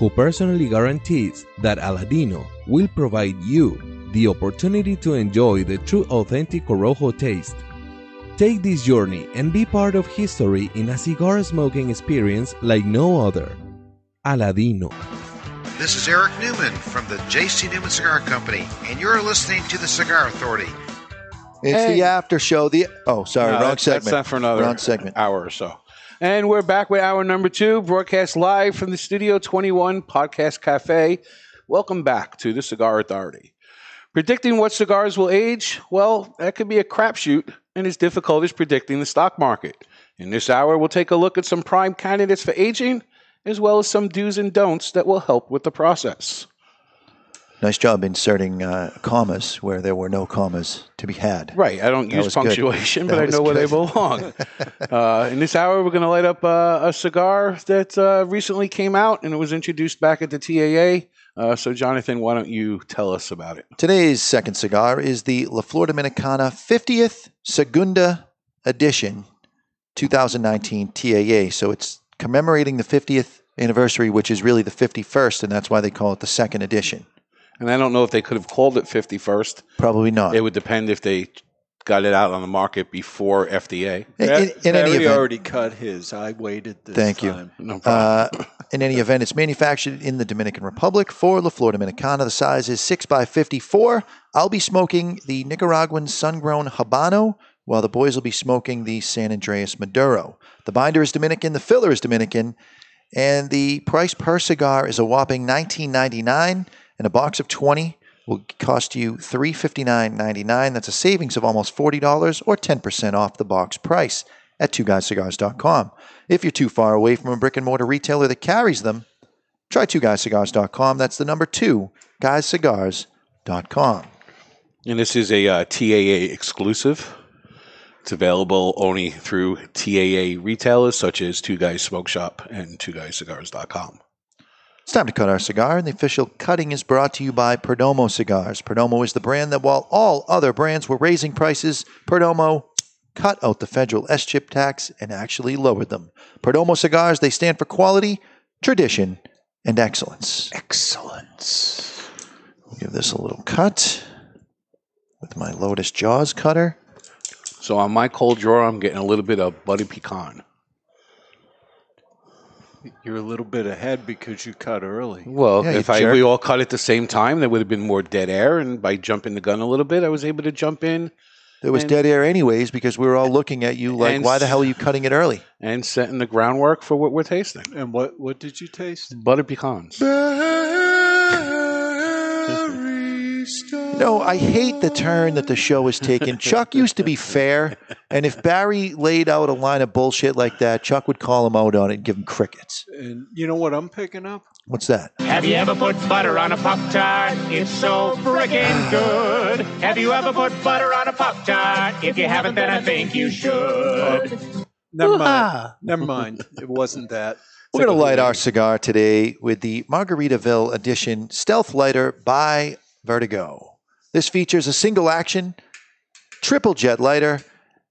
who personally guarantees that Aladino will provide you the opportunity to enjoy the true authentic Corojo taste. Take this journey and be part of history in a cigar smoking experience like no other. Aladino. This is Eric Newman from the J.C. Newman Cigar Company, and you're listening to the Cigar Authority. It's Hey. the after show. The oh, sorry, No, wrong that's, segment. That's not for another wrong segment. hour or so. And we're back with hour number two, broadcast live from the Studio 21 Podcast Cafe. Welcome back to the Cigar Authority. Predicting what cigars will age, well, that could be a crapshoot and as difficult as predicting the stock market. In this hour, we'll take a look at some prime candidates for aging, as well as some do's and don'ts that will help with the process. Nice job inserting uh, commas where there were no commas to be had. Right. I don't That use good. punctuation, but I know where they belong. uh, in this hour, we're going to light up uh, a cigar that uh, recently came out and it was introduced back at the TAA. Uh, so, Jonathan, why don't you tell us about it? Today's second cigar is the La Flor Dominicana 50th Segunda Edition 2019 TAA. So it's commemorating the 50th anniversary, which is really the 51st, and that's why they call it the second edition. And I don't know if they could have called it 51st. Probably not. It would depend if they got it out on the market before FDA. In- in- in any Barry event- already cut his. I waited this Thank time. you. Uh, in any event, it's manufactured in the Dominican Republic for La Flor Dominicana. The size is 6 by 54 I'll be smoking the Nicaraguan sun-grown Habano, while the boys will be smoking the San Andres Maduro. The binder is Dominican, the filler is Dominican, and the price per cigar is a whopping $19.99, and a box of 20 will cost you $359.99. That's a savings of almost $40 or 10% off the box price at twoguyscigars.com. If you're too far away from a brick and mortar retailer that carries them, try twoguyscigars.com. That's the number two, guyscigars.com. And this is a uh, TAA exclusive. It's available only through TAA retailers such as Two Guys Smoke Shop and TwoGuysCigars.com. It's time to cut our cigar, and the official cutting is brought to you by Perdomo Cigars. Perdomo is the brand that, while all other brands were raising prices, Perdomo cut out the federal SCHIP tax and actually lowered them. Perdomo Cigars, they stand for quality, tradition, and excellence. Excellence. I'll give this a little cut with my Lotus Jaws cutter. So on my cold draw, I'm getting a little bit of Butter Pecan. You're a little bit ahead because you cut early. Well, Yeah, you if I jerk. we all cut at the same time, there would have been more dead air, and by jumping the gun a little bit, I was able to jump in There was And- dead air anyways because we were all looking at you like, And why the hell are you cutting it early? and setting the groundwork for what we're tasting. And what what did you taste? Butter pecans. No, I hate the turn that the show has taken. Chuck used to be fair, and if Barry laid out a line of bullshit like that, Chuck would call him out on it and give him crickets. And you know what I'm picking up? What's that? Have you ever put butter on a Pop Tart? It's so frickin' good. Have you ever put butter on a Pop Tart? If you haven't, then I think you should. Never mind. Ah. Never mind. It wasn't that. We're going to light our cigar today with the Margaritaville Edition Stealth Lighter by Vertigo. This features a single action, triple jet lighter.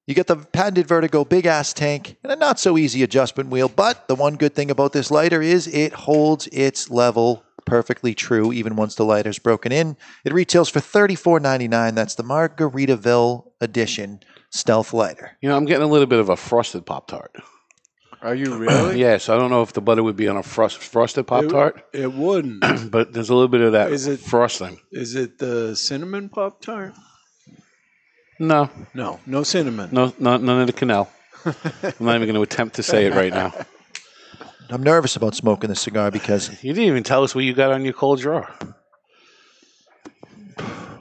You get the patented Vertigo big ass tank and a not so easy adjustment wheel. But the one good thing about this lighter is it holds its level perfectly true even once the lighter's broken in. It retails for $34.99. That's the Margaritaville Edition Stealth Lighter. You know, I'm getting a little bit of a frosted Pop Tart. Are you really? yes, I don't know if the butter would be on a frost, frosted Pop Tart, It, it wouldn't. but there's a little bit of that Is it- frosting. Is it the cinnamon pop tart? No, No, no cinnamon. no, no none of the canal. I'm not even going to attempt to say it right now. I'm nervous about smoking this cigar because You didn't even tell us what you got on your cold draw.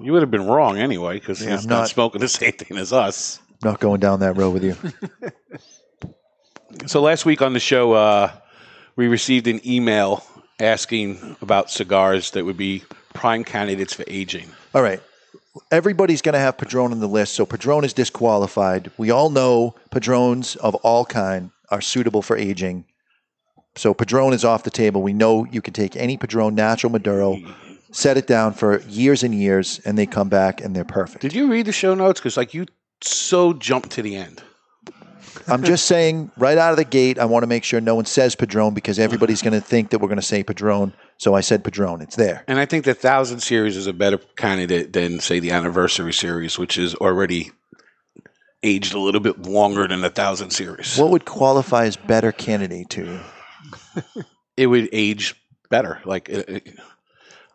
You would have been wrong anyway because Yeah, he's I'm not, not- smoking the same thing as us. I'm not going down that road with you. So last week on the show, uh, we received an email asking about cigars that would be prime candidates for aging. All right. Everybody's going to have Padron on the list, so Padron is disqualified. We all know Padrones of all kind are suitable for aging. So Padron is off the table. We know you can take any Padron natural Maduro, set it down for years and years, and they come back and they're perfect. Did you read the show notes? Because like you so jumped to the end. I'm just saying, right out of the gate, I want to make sure no one says Padron because everybody's going to think that we're going to say Padron. So I said Padron. It's there. And I think the thousand series is a better candidate than say the anniversary series, which is already aged a little bit longer than the thousand series. What would qualify as better candidate to you? it would age better. Like, it, it-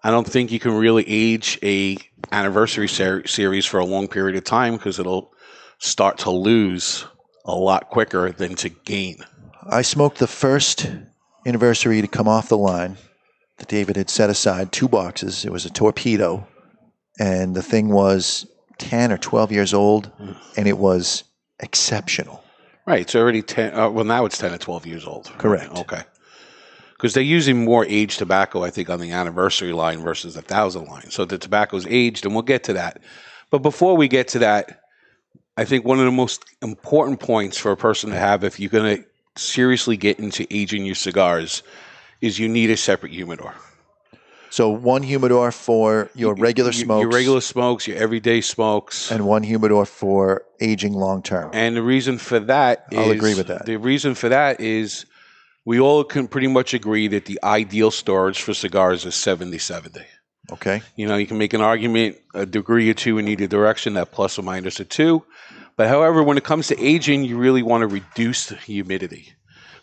I don't think you can really age a anniversary ser- series for a long period of time because it'll start to lose a lot quicker than to gain. I smoked the first anniversary to come off the line that David had set aside, two boxes. It was a torpedo, and the thing was 10 or 12 years old, and it was exceptional. Right. It's already 10. Uh, well, now it's 10 or 12 years old. Correct. Okay. Because they're using more aged tobacco, I think, on the anniversary line versus the thousand line. So the tobacco's aged, and we'll get to that. But before we get to that, I think one of the most important points for a person to have if you're going to seriously get into aging your cigars is you need a separate humidor. So one humidor for your regular Your- smokes Your regular smokes, your everyday smokes. and one humidor for aging long term. And the reason for that is I'll agree with that. The reason for that is we all can pretty much agree that the ideal storage for cigars is 70 70. Okay. You know, you can make an argument a degree or two in either direction, that plus or minus a two. But however, when it comes to aging, you really want to reduce the humidity.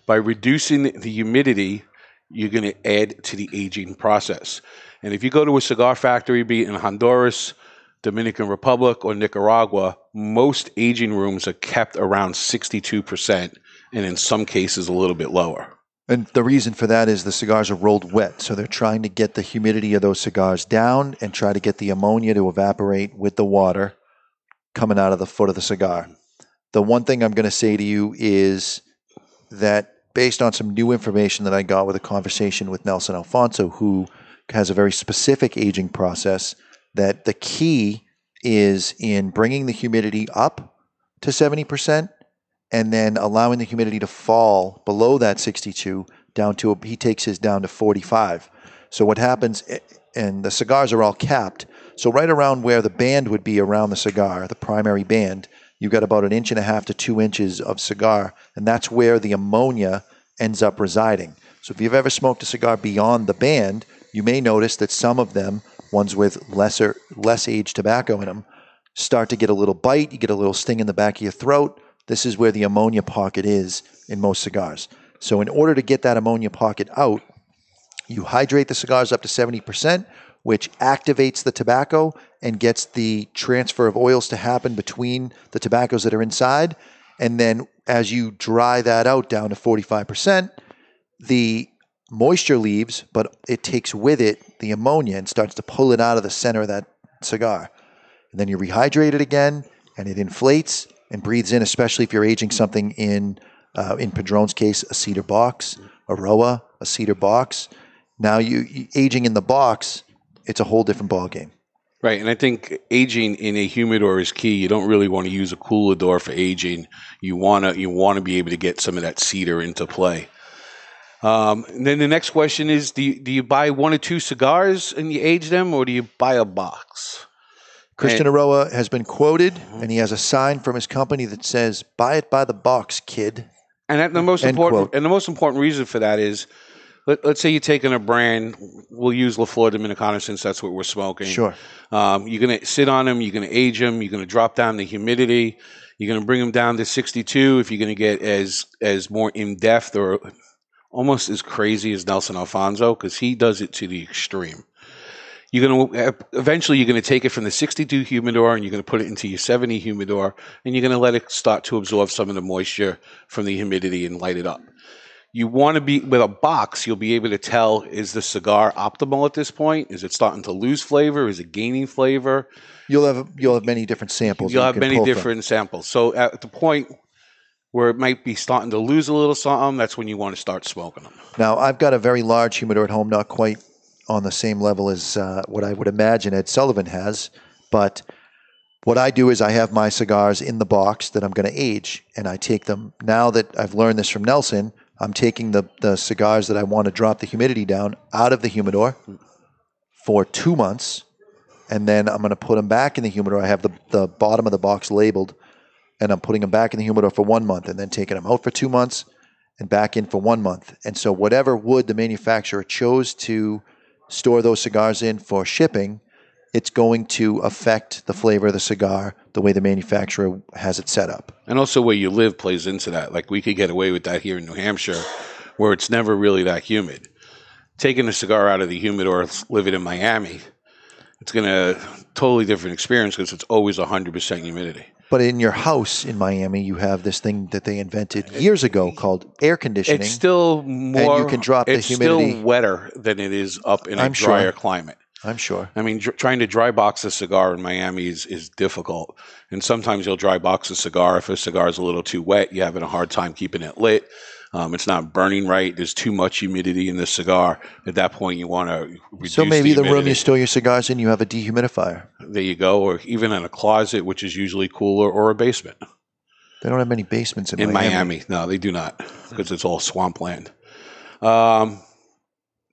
By reducing the humidity, you're going to add to the aging process. And if you go to a cigar factory, be it in Honduras, Dominican Republic, or Nicaragua, most aging rooms are kept around 62%, and in some cases, a little bit lower. And the reason for that is the cigars are rolled wet. So they're trying to get the humidity of those cigars down and try to get the ammonia to evaporate with the water coming out of the foot of the cigar. The one thing I'm going to say to you is that based on some new information that I got with a conversation with Nelson Alfonso, who has a very specific aging process, that the key is in bringing the humidity up to 70% and then allowing the humidity to fall below that 62 down to he takes his down to 45 so what happens eh, and the cigars are all capped so right around where the band would be around the cigar the primary band you've got about an inch and a half to two inches of cigar and that's where the ammonia ends up residing so if you've ever smoked a cigar beyond the band you may notice that some of them ones with lesser less aged tobacco in them start to get a little bite, you get a little sting in the back of your throat. This is where the ammonia pocket is in most cigars. So, in order to get that ammonia pocket out, you hydrate the cigars up to 70%, which activates the tobacco and gets the transfer of oils to happen between the tobaccos that are inside. And then, as you dry that out down to 45%, the moisture leaves, but it takes with it the ammonia and starts to pull it out of the center of that cigar. And then you rehydrate it again, and it inflates and breathes in, especially if you're aging something in, uh, in Padron's case, a cedar box, a Roa, a cedar box. Now you, you aging in the box, it's a whole different ballgame. Right, and I think aging in a humidor is key. You don't really want to use a cooler door for aging. You want to you want to be able to get some of that cedar into play. Um, and then the next question is: Do you, do you buy one or two cigars and you age them, or do you buy a box? Christian And- Eiroa has been quoted, and he has a sign from his company that says, "Buy it by the box, kid." And the most End important quote. and the most important reason for that is, let, let's say you're taking a brand. We'll use La Flor Dominicana since that's what we're smoking. Sure. Um, you're going to sit on them. You're going to age them. You're going to drop down the humidity. You're going to bring them down to 62 if you're going to get as as more in depth or almost as crazy as Nelson Alfonso because he does it to the extreme. You're going to uh, eventually you're going to take it from the 62 humidor and you're going to put it into your 70 humidor and you're going to let it start to absorb some of the moisture from the humidity and light it up. You want to be with a box, you'll be able to tell is the cigar optimal at this point? Is it starting to lose flavor? Is it gaining flavor? You'll have you'll have many different samples. You'll that you have many pull from. different samples. So at the point where it might be starting to lose a little something, that's when you want to start smoking them. Now, I've got a very large humidor at home, not quite on the same level as uh, what I would imagine Ed Sullivan has, but what I do is I have my cigars in the box that I'm going to age, and I take them. Now that I've learned this from Nelson, I'm taking the, the cigars that I want to drop the humidity down out of the humidor for two months, and then I'm going to put them back in the humidor. I have the, the bottom of the box labeled, and I'm putting them back in the humidor for one month, and then taking them out for two months and back in for one month. And so, whatever wood the manufacturer chose to store those cigars in for shipping, it's going to affect the flavor of the cigar the way the manufacturer has it set up. And also where you live plays into that. Like we could get away with that here in New Hampshire, where it's never really that humid. taking a cigar out of the humidor, live it in Miami, it's going to totally different experience because it's always 100% humidity. But in your house in Miami, you have this thing that they invented years ago called air conditioning. It's still more. and you can drop the it's humidity. still wetter than it is up in a I'm sure. drier climate. I'm sure. I mean, dr- trying to dry box a cigar in Miami is, is difficult. And sometimes you'll dry box a cigar. If a cigar is a little too wet, you're having a hard time keeping it lit. Um, it's not burning right. There's too much humidity in the cigar. At that point, you want to reduce So maybe the, room you store your cigars in, you have a dehumidifier. There you go. Or even in a closet, which is usually cooler, or a basement. They don't have many basements in, In Miami. No, they do not, because it's all swampland. Um,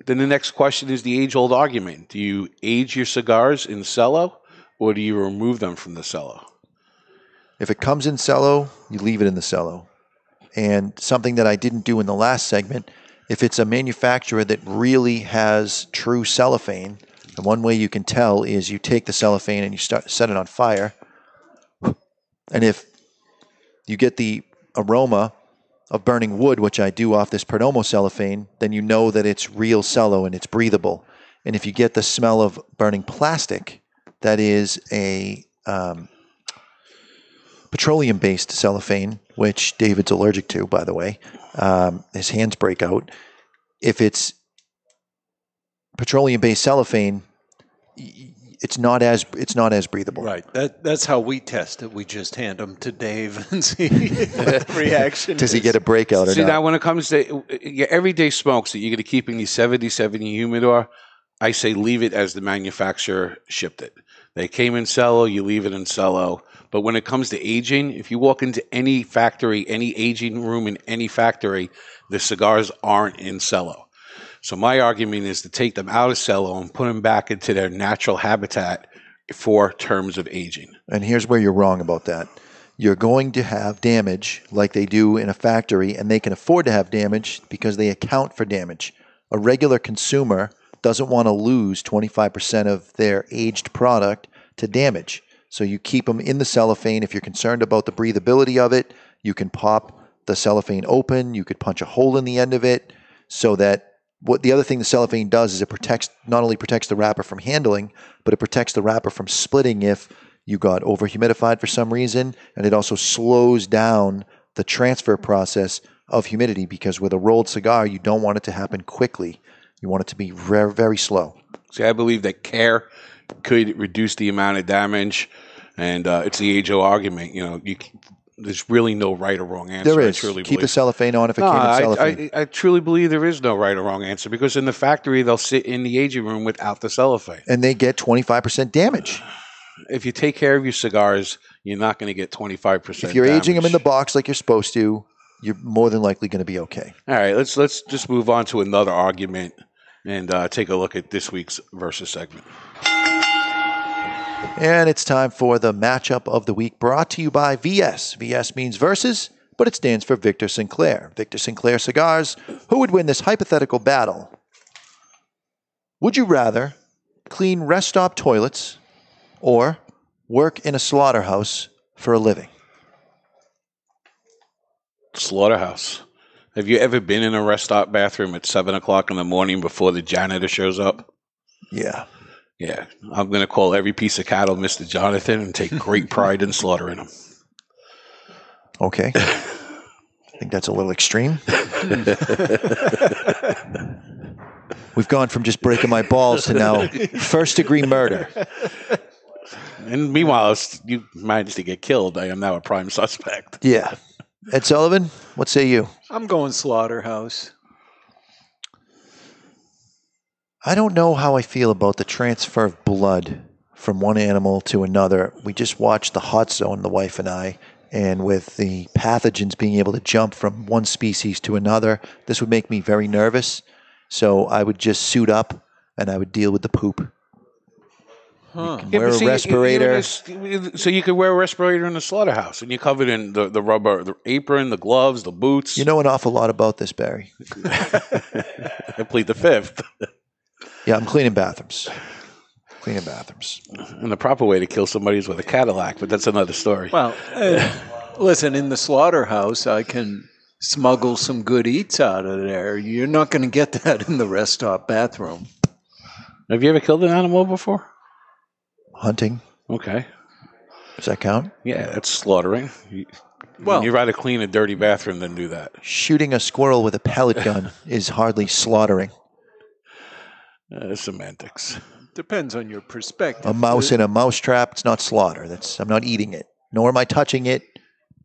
then the next question is the age old argument Do you age your cigars in cello, or do you remove them from the cello? If it comes in cello, you leave it in the cello. And something that I didn't do in the last segment, if it's a manufacturer that really has true cellophane, the one way you can tell is you take the cellophane and you start set it on fire. And if you get the aroma of burning wood, which I do off this Perdomo cellophane, then you know that it's real cello and it's breathable. And if you get the smell of burning plastic, that is a um, petroleum based cellophane, which David's allergic to, by the way. Um, his hands break out. If it's petroleum based cellophane, it's not as it's not as breathable. Right. That that's how we test it. We just hand them to Dave and see what the reaction. Does he is. get a breakout or See, not? now when it comes to your everyday smokes that you're going to keep in the 77 humidor, I say leave it as the manufacturer shipped it. They came in cello, you leave it in cello. But when it comes to aging, if you walk into any factory, any aging room in any factory, the cigars aren't in cello. So my argument is to take them out of cello and put them back into their natural habitat for terms of aging. And here's where you're wrong about that. You're going to have damage like they do in a factory, and they can afford to have damage because they account for damage. A regular consumer doesn't want to lose 25% of their aged product to damage. So you keep them in the cellophane. If you're concerned about the breathability of it, you can pop the cellophane open. You could punch a hole in the end of it so that what the other thing the cellophane does is it protects not only protects the wrapper from handling, but it protects the wrapper from splitting if you got over humidified for some reason, and it also slows down the transfer process of humidity because with a rolled cigar, you don't want it to happen quickly. You want it to be very, very slow. See, I believe that care could reduce the amount of damage, and uh, it's the age old argument. You know, you, there's really no right or wrong answer. There I truly Keep the believe. cellophane on if it No, came in I, cellophane. I, I truly believe there is no right or wrong answer because in the factory they'll sit in the aging room without the cellophane. and they get 25% damage. If you take care of your cigars, you're not going to get 25%. If you're aging them in the box like you're supposed to, you're more than likely going to be okay. All right, let's let's just move on to another argument and uh, take a look at this week's versus segment. And it's time for the matchup of the week brought to you by VS. VS means versus, but it stands for Victor Sinclair. Victor Sinclair Cigars. Who would win this hypothetical battle? Would you rather clean rest stop toilets or work in a slaughterhouse for a living? Slaughterhouse. Have you ever been in a rest stop bathroom at seven o'clock in the morning before the janitor shows up? Yeah. Yeah, I'm going to call every piece of cattle Mr. Jonathan and take great pride in slaughtering them. Okay. I think that's a little extreme. We've gone from just breaking my balls to now first degree murder. And meanwhile, you managed to get killed. I am now a prime suspect. Yeah. Ed Sullivan, what say you? I'm going slaughterhouse. I don't know how I feel about the transfer of blood from one animal to another. We just watched the hot zone, the wife and I, and with the pathogens being able to jump from one species to another, this would make me very nervous. So I would just suit up and I would deal with the poop. Huh. can wear a respirator. so you could wear a respirator in the slaughterhouse, and you're covered in the, the rubber, the apron, the gloves, the boots. You know an awful lot about this, Barry. I plead the fifth. Yeah, I'm cleaning bathrooms. Cleaning bathrooms. And the proper way to kill somebody is with a Cadillac, but that's another story. Well, uh, listen, in the slaughterhouse, I can smuggle some good eats out of there. You're not going to get that in the restaurant bathroom. Have you ever killed an animal before? Hunting. Okay. Does that count? Yeah, that's slaughtering. You, Well- you'd rather clean a dirty bathroom than do that. Shooting a squirrel with a pellet gun is hardly slaughtering. Uh, semantics. Depends on your perspective. A mouse in a mouse trap, it's not slaughter. That's I'm not eating it. Nor am I touching it.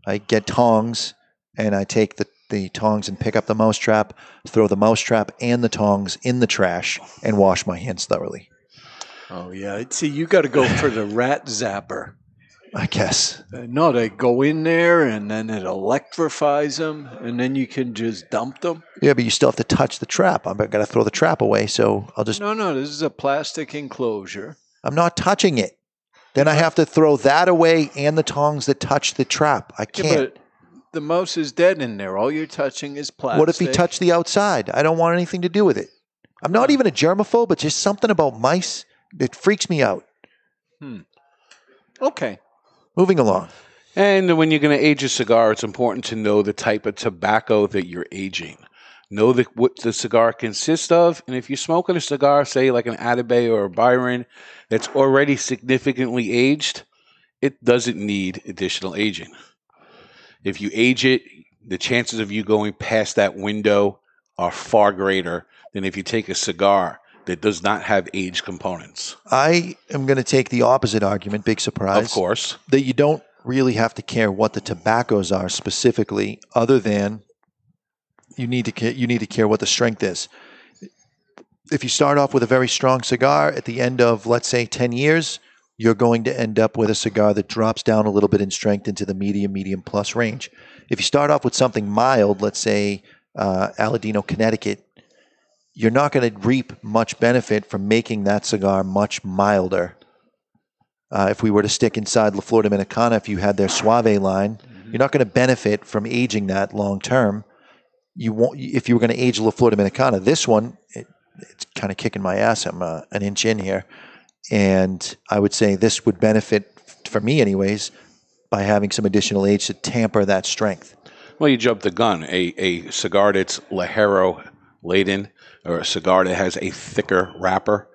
I get tongs and I take the, the tongs and pick up the mouse trap, throw the mouse trap and the tongs in the trash, and wash my hands thoroughly. Oh yeah, see, you got to go for the rat zapper. I guess. Uh, No, they go in there and then it electrifies them, and then you can just dump them. Yeah, but you still have to touch the trap. I'm gonna throw the trap away, so I'll just No, no, this is a plastic enclosure. I'm not touching it. Then I have to throw that away and the tongs that touch the trap. I Yeah, can't. but the mouse is dead in there. All you're touching is plastic. What if he touched the outside? I don't want anything to do with it. I'm not even a germaphobe, but just something about mice that freaks me out. Hmm. Okay. Moving along. And when you're going to age a cigar, it's important to know the type of tobacco that you're aging. Know the, what the cigar consists of, and if you're smoking a cigar, say like an Atabey or a Byron, that's already significantly aged, it doesn't need additional aging. If you age it, the chances of you going past that window are far greater than if you take a cigar that does not have age components. I am going to take the opposite argument, big surprise. Of course. That you don't really have to care what the tobaccos are specifically, other than you need to care, you need to care what the strength is. If you start off with a very strong cigar, at the end of let's say ten years, you're going to end up with a cigar that drops down a little bit in strength into the medium, medium plus range. If you start off with something mild, let's say uh, Aladino Connecticut, you're not going to reap much benefit from making that cigar much milder. Uh, if we were to stick inside La Flor Dominicana, if you had their Suave line, you're not going to benefit from aging that long term. You won't if you were going to age La Flor Dominicana. This one, it, it's kind of kicking my ass. I'm uh, an inch in here, and I would say this would benefit for me, anyways, by having some additional age to tamper that strength. Well, you jumped the gun. A, a cigar that's Ligero laden or a cigar that has a thicker wrapper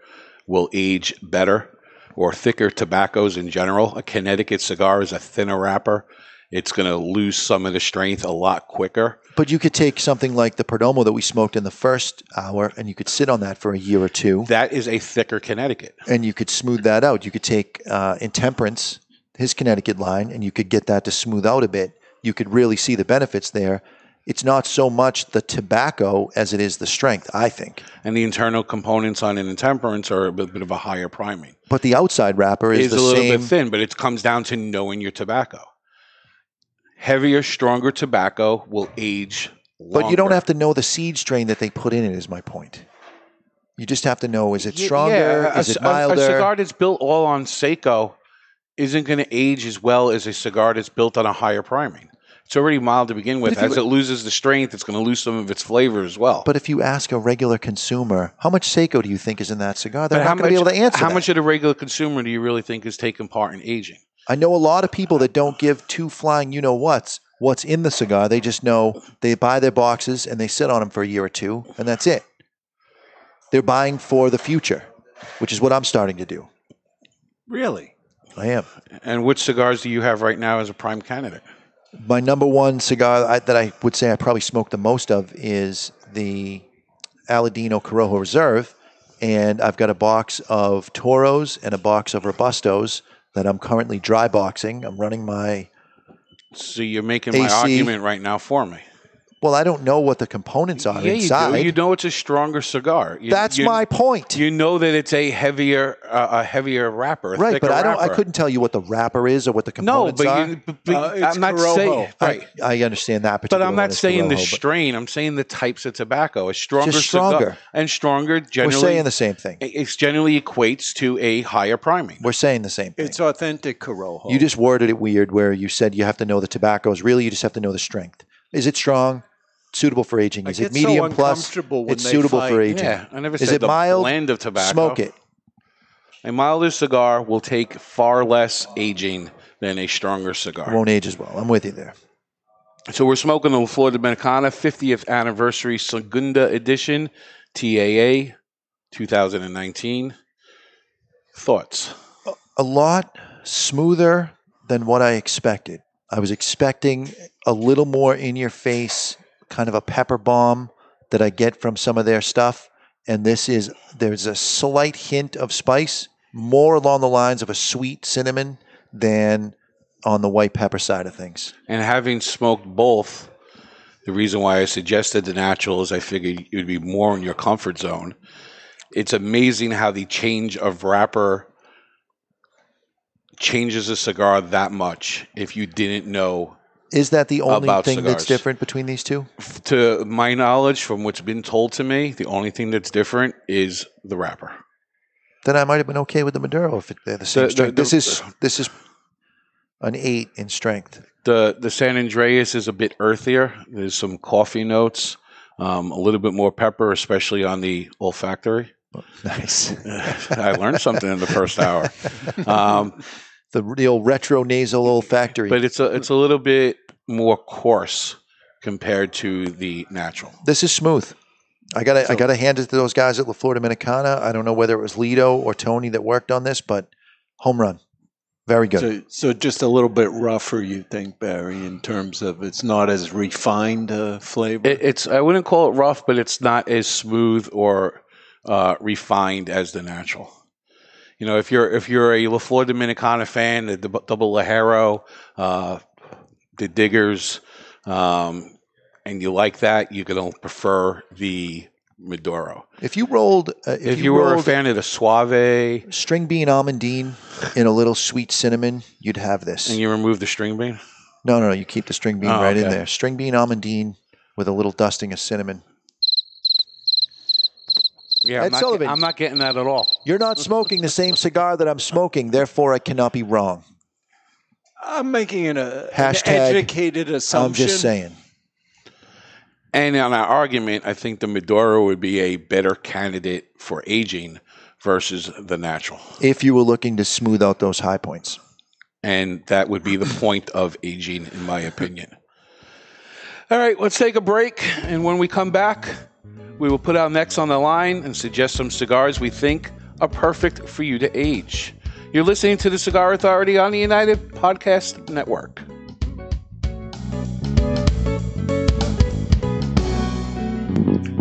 will age better, or thicker tobaccos in general. A Connecticut cigar is a thinner wrapper. It's going to lose some of the strength a lot quicker. But you could take something like the Perdomo that we smoked in the first hour, and you could sit on that for a year or two, That is a thicker Connecticut. and you could smooth that out. You could take uh, Intemperance, his Connecticut line, and you could get that to smooth out a bit. You could really see the benefits there. It's not so much the tobacco as it is the strength, I think. And the internal components on an intemperance are a bit of a higher priming. But the outside wrapper is, is a little same. bit thin, but it comes down to knowing your tobacco. Heavier, stronger tobacco will age But you don't have to know the seed strain that they put in it. Is my point. You just have to know: is it stronger? yeah, a is it a- milder? A, cigar that's built all on seco isn't going to age as well as a cigar that's built on a higher priming. It's already mild to begin with. if you- As it loses the strength, it's going to lose some of its flavor as well. But if you ask a regular consumer, how much seco do you think is in that cigar? They're But not going to be able to answer How that. much of the regular consumer do you really think is taking part in aging? I know a lot of people that don't give two flying you know what's what's in the cigar. They just know they buy their boxes and they sit on them for a year or two, and that's it. They're buying for the future, which is what I'm starting to do. Really? I am. And which cigars do you have right now as a prime candidate? My number one cigar I, that I would say I probably smoke the most of is the Aladino Corojo Reserve, and I've got a box of Toros and a box of Robustos that I'm currently dry boxing. I'm running my So you're making my AC. argument right now for me. Well, I don't know what the components are Yeah, inside. you do. You know it's a stronger cigar. You- That's you- my point. You know that it's a heavier, uh, a heavier wrapper, a Right, thicker but I don't. I couldn't tell you what the wrapper is or what the No, components but, are. you, but, but I'm not saying right. I, I understand that But. I'm not saying the Corojo, but strain. I'm saying the types of tobacco. A stronger, Just cigar- stronger. and stronger. Generally, We're saying the same thing. It it's generally equates to a higher priming. We're saying the same thing. It's authentic Corojo. You just worded it weird, where you said you have to know the tobaccos. Really, you just have to know the strength. Is it strong? Suitable for aging? Is it get so medium plus? It's suitable fight. for aging. Yeah, I never Is said it the mild? blend of tobacco. Smoke it. A milder cigar will take far less aging than a stronger cigar. Won't age as well. I'm with you there. So we're smoking the Flor Dominicana 50th Anniversary Segunda Edition, TAA 2019. Thoughts? a lot smoother than what I expected. I was expecting a little more in your face, kind of a pepper bomb that I get from some of their stuff. And this is, there's a slight hint of spice, more along the lines of a sweet cinnamon than on the white pepper side of things. And having smoked both, the reason why I suggested the natural is I figured it would be more in your comfort zone. It's amazing how the change of wrapper changes a cigar that much if you didn't know Is that the only thing that's different between these two? to my knowledge from what's been told to me the only thing that's different is the wrapper Then I might have been okay with the Maduro if it, they're the same The- the- strength. this the- is this is an eight in strength. the the san andres is a bit earthier there's some coffee notes um, a little bit more pepper especially on the olfactory nice i learned something in the first hour um, the real retro nasal olfactory. but it's a it's a little bit more coarse compared to the natural This is smooth. I gotta I gotta hand it to those guys at La Flor Dominicana. I don't know whether it was Litto or Tony that worked on this, but home run. Very good. So, so just a little bit rougher, you think, Barry, in terms of it's not as refined a flavor. It, it's I wouldn't call it rough, but it's not as smooth or uh, refined as the natural. You know, if you're if you're a La Flor Dominicana fan, the double Ligero, uh, the Diggers, um, and you like that, you're gonna prefer the Maduro. if you rolled, uh, if, If, you, were a fan of the Suave string bean almondine in a little sweet cinnamon, you'd have this. and you remove the string bean, no, no, no, you keep the string bean Oh, right in there. String bean almondine with a little dusting of cinnamon. Yeah, Ed I'm not, Sullivan. I'm not getting that at all. You're not smoking the same cigar that I'm smoking, therefore I cannot be wrong. I'm making an, a, an Hashtag, educated assumption. I'm just saying. And on our argument, I think the Maduro would be a better candidate for aging versus the natural. If you were looking to smooth out those high points. And that would be the point of aging, in my opinion. All right, let's take a break. And when we come back, we will put our necks on the line and suggest some cigars we think are perfect for you to age. You're listening to the Cigar Authority on the United Podcast Network.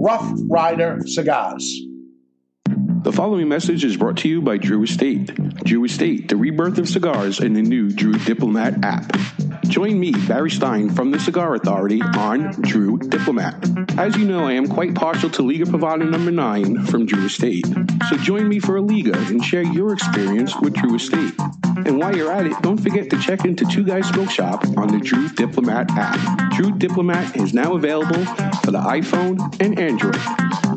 Rough Rider Cigars. The following message is brought to you by Drew Estate. Drew Estate, the rebirth of cigars in the new Drew Diplomat app. Join me, Barry Stein, from the Cigar Authority on Drew Diplomat. As you know, I am quite partial to Liga Privada number 9 from Drew Estate. So join me for a Liga and share your experience with Drew Estate. And while you're at it, don't forget to check into Two Guys Smoke Shop on the Drew Diplomat app. Drew Diplomat is now available for the iPhone and Android.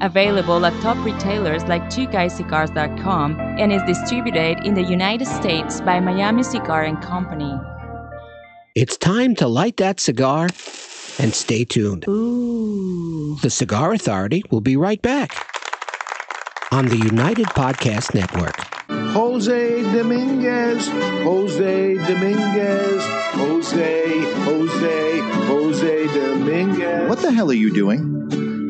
Available at top retailers like twoguyscigars.com and is distributed in the United States by Miami Cigar and Company. It's time to light that cigar and stay tuned. The Cigar Authority will be right back on the United Podcast Network. Jose Dominguez, Jose Dominguez, Jose, Jose, Jose Dominguez. What the hell are you doing?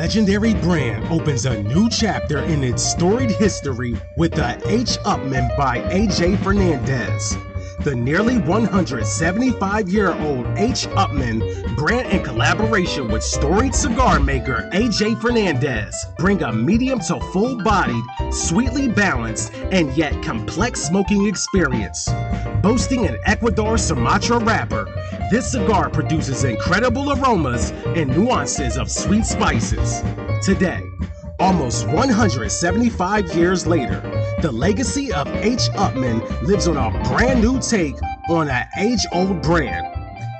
Legendary brand opens a new chapter in its storied history with the H. Upmann by AJ Fernandez. The nearly 175 year old H. Upmann brand in collaboration with storied cigar maker AJ Fernandez bring a medium to full bodied, sweetly balanced, and yet complex smoking experience. Boasting an Ecuador Sumatra wrapper, this cigar produces incredible aromas and nuances of sweet spices. Today, almost 175 years later, the legacy of H. Upmann lives on a brand new take on an age old brand.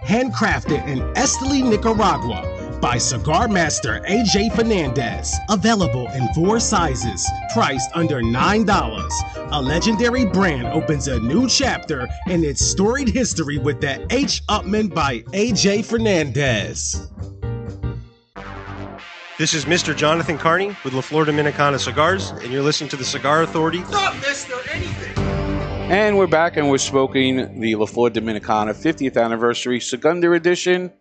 Handcrafted in Esteli, Nicaragua by cigar master AJ Fernandez. Available in four sizes, priced under $9. A legendary brand opens a new chapter in its storied history with the H. Upmann by AJ Fernandez. This is Mr. Jonathan Carney with La Flor Dominicana Cigars, and you're listening to the Cigar Authority. Stop, mister, anything. And we're back and we're smoking the La Flor Dominicana 50th Anniversary Segunda Edition.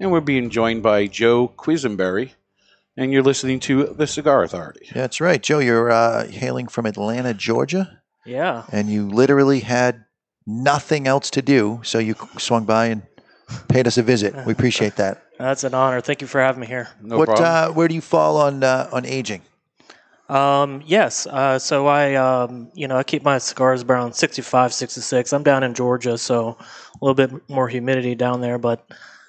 And we're being joined by Joe Quisenberry. And you're listening to the Cigar Authority. That's right. Joe, you're uh, hailing from Atlanta, Georgia, Yeah. and you literally had nothing else to do, so you swung by and paid us a visit. We appreciate that. That's an honor. Thank you for having me here. what? Uh, where do you fall on uh, on aging? Um, yes. Uh, so I, um, you know, I keep my cigars around 65, 66. I'm down in Georgia, so a little bit more humidity down there. But,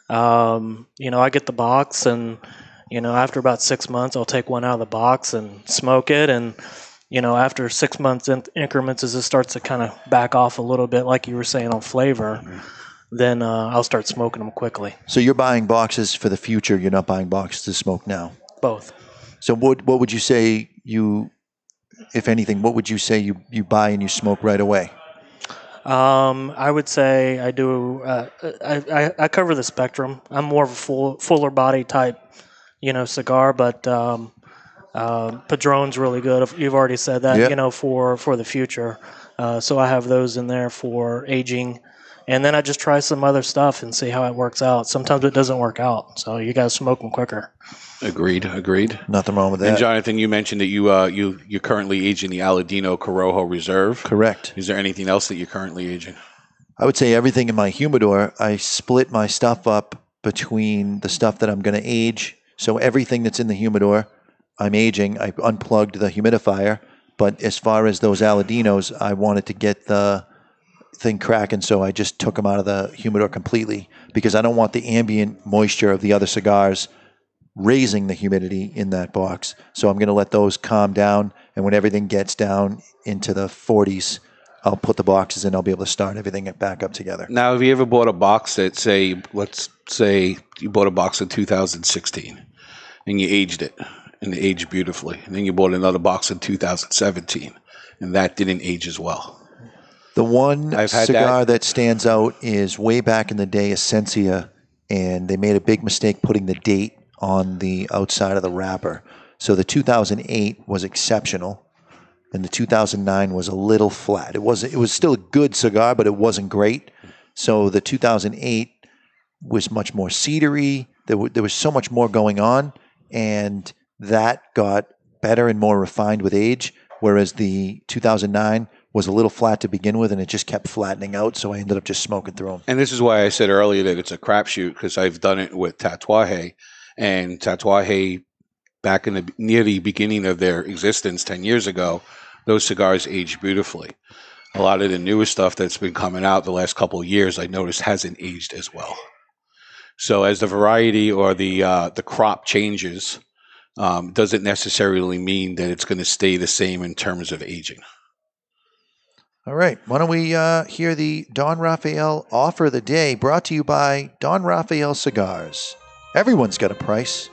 um, you know, I get the box, and you know, after about six months, I'll take one out of the box and smoke it, and you know, after six months in- increments, as it starts to kind of back off a little bit, like you were saying on flavor, then uh, I'll start smoking them quickly. So you're buying boxes for the future. You're not buying boxes to smoke now. Both. So what what would you say you, if anything, what would you say you, you buy and you smoke right away? Um, I would say I do. Uh, I, I I cover the spectrum. I'm more of a full fuller body type, you know, cigar. But um, uh, Padron's really good. You've already said that. Yeah. You know, for for the future. Uh, so I have those in there for aging. And then I just try some other stuff and see how it works out. Sometimes it doesn't work out, so you got to smoke them quicker. Agreed. Agreed. Nothing wrong with that. And. Jonathan, you mentioned that you uh, you you're currently aging the Aladino Corojo Reserve. Correct. Is there anything else that you're currently aging? I would say everything in my humidor, I split my stuff up between the stuff that I'm going to age. So everything that's in the humidor, I'm aging. I unplugged the humidifier. But as far as those Aladinos, I wanted to get the thing cracking, so I just took them out of the humidor completely because I don't want the ambient moisture of the other cigars raising the humidity in that box. So I'm going to let those calm down, and when everything gets down into the 40s, I'll put the boxes in. I'll be able to start everything back up together. Now, have you ever bought a box that say, let's say you bought a box in 2016 and you aged it and it aged beautifully, and then you bought another box in 2017 and that didn't age as well. The one cigar that. that. stands out is way back in the day, Essentia, and they made a big mistake putting the date on the outside of the wrapper. So the 2008 was exceptional, and the 2009 was a little flat. It was it was still a good cigar, but it wasn't great. So the 2008 was much more cedary. There, w- there was so much more going on, and that got better and more refined with age. Whereas the 2009 was a little flat to begin with, and it just kept flattening out. So I ended up just smoking through them. And this is why I said earlier that it's a crapshoot because I've done it with Tatuaje, and Tatuaje, back in the near the beginning of their existence ten years ago, those cigars aged beautifully. A lot of the newer stuff that's been coming out the last couple of years, I noticed hasn't aged as well. So as the variety or the uh, the crop changes, um, doesn't necessarily mean that it's going to stay the same in terms of aging. All right. Why don't we uh, hear the Don Raphael offer of the day brought to you by Don Raphael Cigars? Everyone's got a price.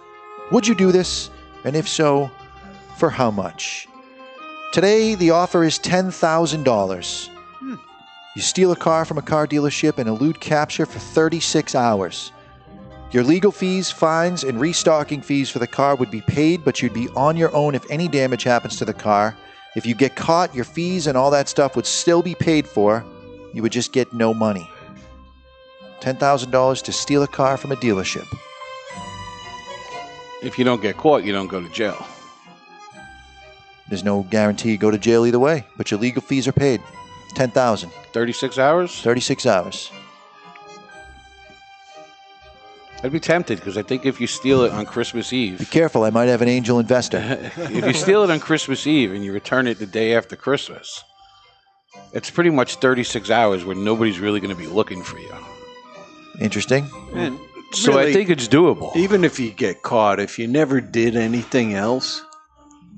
Would you do this? And if so, for how much? Today, the offer is $10,000. You steal a car from a car dealership and elude capture for 36 hours. Your legal fees, fines, and restocking fees for the car would be paid, but you'd be on your own if any damage happens to the car. If you get caught, your fees and all that stuff would still be paid for. You would just get no money. $10,000 to steal a car from a dealership. If you don't get caught, you don't go to jail. There's no guarantee you go to jail either way, but your legal fees are paid. 10,000. 36 hours? 36 hours. I'd be tempted because I think if you steal it on Christmas Eve, Be careful, I might have an angel investor. if you steal it on Christmas Eve and you return it the day after Christmas, it's pretty much 36 hours where nobody's really going to be looking for you. Interesting. And So I think it's doable. Even if you get caught, if you never did anything else,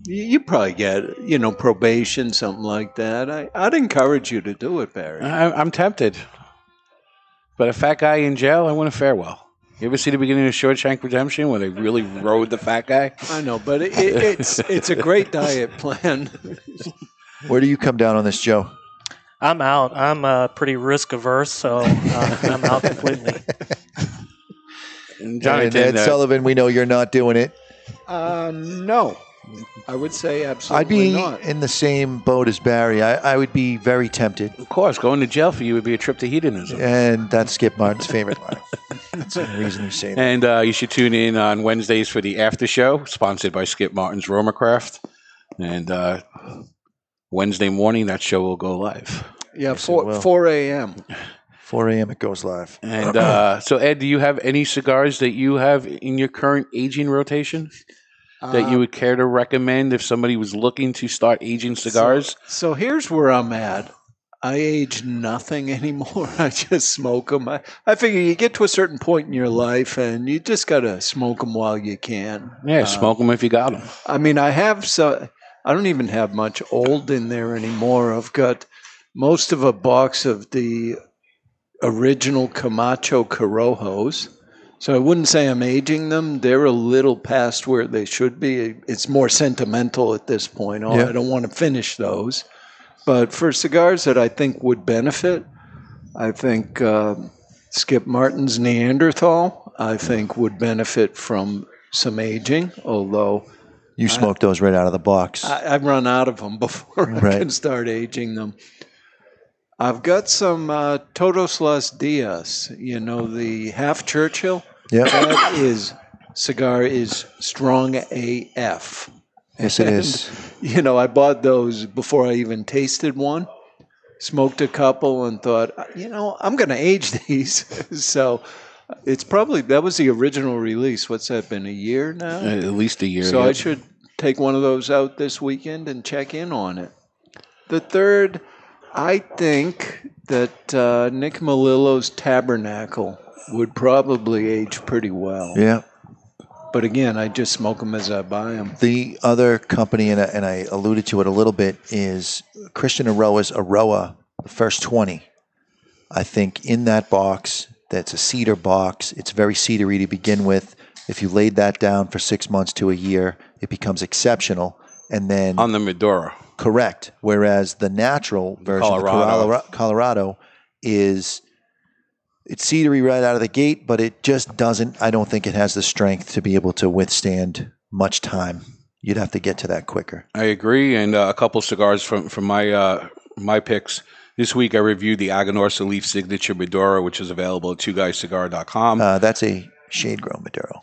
you, you probably get, you know, probation, something like that. I, I'd encourage you to do it, Barry. I, I'm tempted. But a fat guy in jail, I want a fare well. You ever see the beginning of Shawshank Redemption where they really rode the fat guy? I know, but it, it, it's it's a great diet plan. Where do you come down on this, Joe? I'm out. I'm uh, pretty risk averse, so uh, I'm out completely. And and Ed uh, Sullivan, we know you're not doing it. Uh, no, I would say absolutely I'd be not. in the same boat as Barry. I, I would be very tempted. Of course, going to jail for you would be a trip to hedonism. And that's Skip Martin's favorite line. That's the reason you say that. And uh, you should tune in on Wednesdays for the after show, sponsored by Skip Martin's RoMa Craft. And uh, Wednesday morning, that show will go live. yeah, Yes, it four will. four a.m. 4 a.m. it goes live. And uh, so, Ed, do you have any cigars that you have in your current aging rotation that you Uh, would care to recommend if somebody was looking to start aging cigars? So, so here's where I'm at. I age nothing anymore. I just smoke them. I, I figure you get to a certain point in your life and you just got to smoke them while you can. yeah, Uh, smoke them if you got them. I mean, I have so I don't even have much old in there anymore. I've got most of a box of the original Camacho Corojos. So I wouldn't say I'm aging them. They're a little past where they should be. It's more sentimental at this point. Oh, Yeah. I don't want to finish those. But for cigars that I think would benefit, I think uh, Skip Martin's Neanderthal, I think would benefit from some aging, although You smoke those right out of the box. I, I've run out of them before I can start aging them. I've got some uh, Todos Los Dias. You know the half Churchill. Yep. That is cigar is strong AF. Yes, it is. And, You know, I bought those before I even tasted one. Smoked a couple and thought, you know, I'm going to age these. so it's probably that was the original release. What's that been? A year now? At least a year. So I should take one of those out this weekend and check in on it. The third, I think that uh, Nick Melillo's Tabernacle would probably age pretty well. Yeah. But again, I just smoke them as I buy them. The other company, and I, and I alluded to it a little bit, is Christian Eiroa's Aroa, the first 20. I think in that box, that's a cedar box. It's very cedary to begin with. If you laid that down for six months to a year, it becomes exceptional. And then on the Maduro, correct. Whereas the natural version, Colorado. the Colorado, Colorado, is it's cedary right out of the gate, but it just doesn't. I don't think it has the strength to be able to withstand much time. You'd have to get to that quicker. I agree, and uh, a couple cigars from from my uh, my picks. This week I reviewed the Aganorsa Leaf Signature Maduro, which is available at twoguyscigar.com. Uh, that's a shade grown Maduro.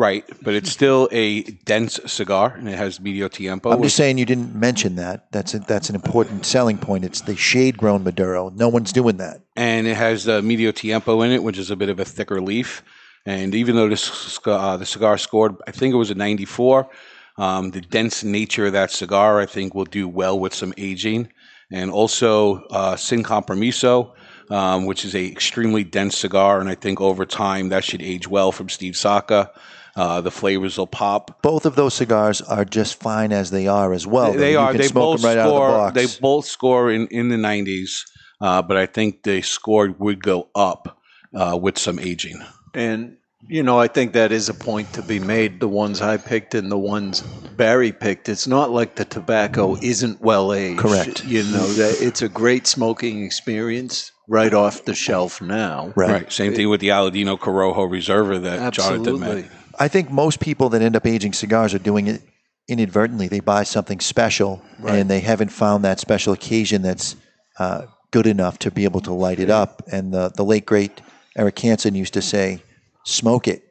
Right, but it's still a dense cigar, and it has medio tiempo. I'm just saying you didn't mention that. That's a, that's an important selling point. It's the shade grown Maduro. No one's doing that. and it has uh, medio tiempo in it, which is a bit of a thicker leaf. And even though this uh, the cigar scored, I think it was a 94. Um, the dense nature of that cigar, I think, will do well with some aging. And also uh, Sin Compromiso, um, which is a extremely dense cigar, and I think over time that should age well from Steve Saka. Uh, the flavors will pop. Both of those cigars are just fine as they are as well. They, they are. They smoke both them right out of the score. box. They both score in, in the 90s, uh, but I think they scored would go up uh, with some aging. And you know, I think that is a point to be made. The ones I picked and the ones Barry picked, it's not like the tobacco isn't well aged. Correct. You know that it's a great smoking experience right off the shelf now. Right. Same thing with the Aladino Corojo Reserva that Jonathan Absolutely. met. I think most people that end up aging cigars are doing it inadvertently. They buy something special Right. and they haven't found that special occasion that's uh, good enough to be able to light it up. And the, the late, great Eric Hansen used to say, smoke it.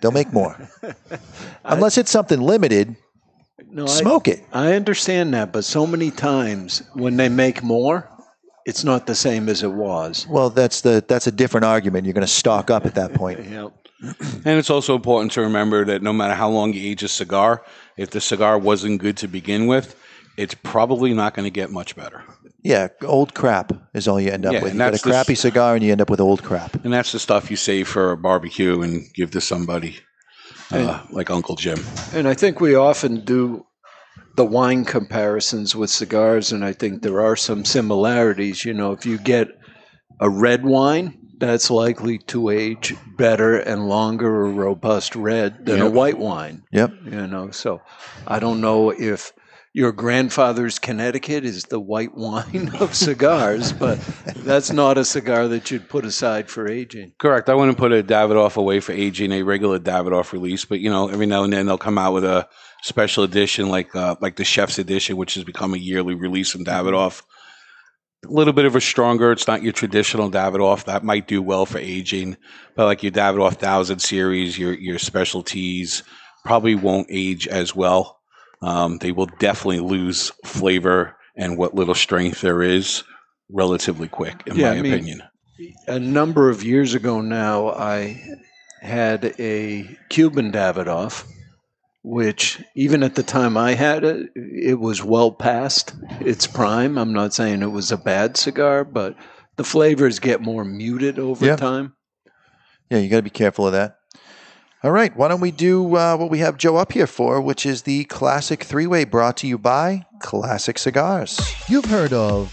They'll make more. Unless it's something limited, No, smoke I, it. I understand that, but so many times when they make more, it's not the same as it was. Well, that's the that's a different argument. You're going to stock up at that point. Yep. And it's also important to remember that no matter how long you age a cigar, if the cigar wasn't good to begin with, it's probably not going to get much better. Yeah, old crap is all you end up Yeah, with. You got a crappy s- cigar and you end up with old crap. And that's the stuff you save for a barbecue and give to somebody uh, like Uncle Jim. And I think we often do the wine comparisons with cigars, and I think there are some similarities. You know, if you get a red wine, that's likely to age better and longer, a robust red, than a white wine. Yep. You know, so I don't know if your grandfather's Connecticut is the white wine of cigars, but that's not a cigar that you'd put aside for aging. Correct. I wouldn't put a Davidoff away for aging a regular Davidoff release, but you know, every now and then they'll come out with a special edition like uh, like the Chef's Edition, which has become a yearly release from Davidoff. A little bit of a stronger. It's not your traditional Davidoff. That might do well for aging, but like your Davidoff Thousand series, your your specialties probably won't age as well. Um, they will definitely lose flavor and what little strength there is relatively quick, in Yeah, my I mean, opinion. a number of years ago now, I had a Cuban Davidoff, which even at the time I had it, it was well past its prime. I'm not saying it was a bad cigar, but the flavors get more muted over Yeah. time. Yeah, you got to be careful of that. All right, why don't we do uh, what we have Joe up here for, which is the classic three way brought to you by Classic Cigars. You've heard of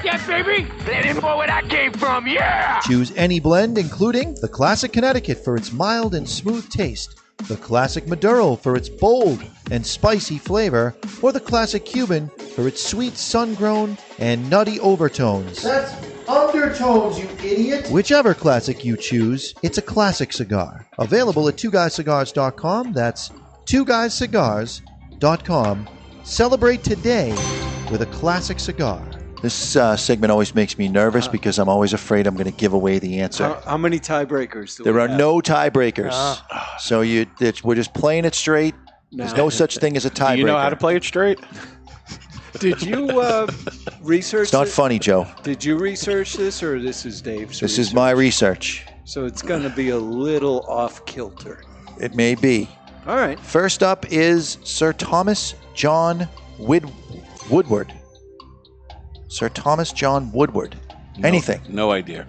that, baby? Let him know where that came from, yeah! Choose any blend, including the Classic Connecticut for its mild and smooth taste, the Classic Maduro for its bold and spicy flavor, or the Classic Cuban for its sweet sun grown and nutty overtones. That's undertones, you idiot! Whichever classic you choose, it's a classic cigar. Available at twoguyscigars.com. That's twoguyscigars.com. Celebrate today with a classic cigar. This uh, segment always makes me nervous because I'm always afraid I'm going to give away the answer. How, how many tiebreakers do there we are have? no tiebreakers, Ah. so you it's, we're just playing it straight. There's no such thing as a tiebreaker. Do you know how to play it straight? Did you uh, research? It's not it? funny, Joe. Did you research this, or this is Dave's? This is my research. So it's going to be a little off kilter. It may be. All right. First up is Sir Thomas John Wid- Woodward. Sir Thomas John Woodward. Anything. No idea.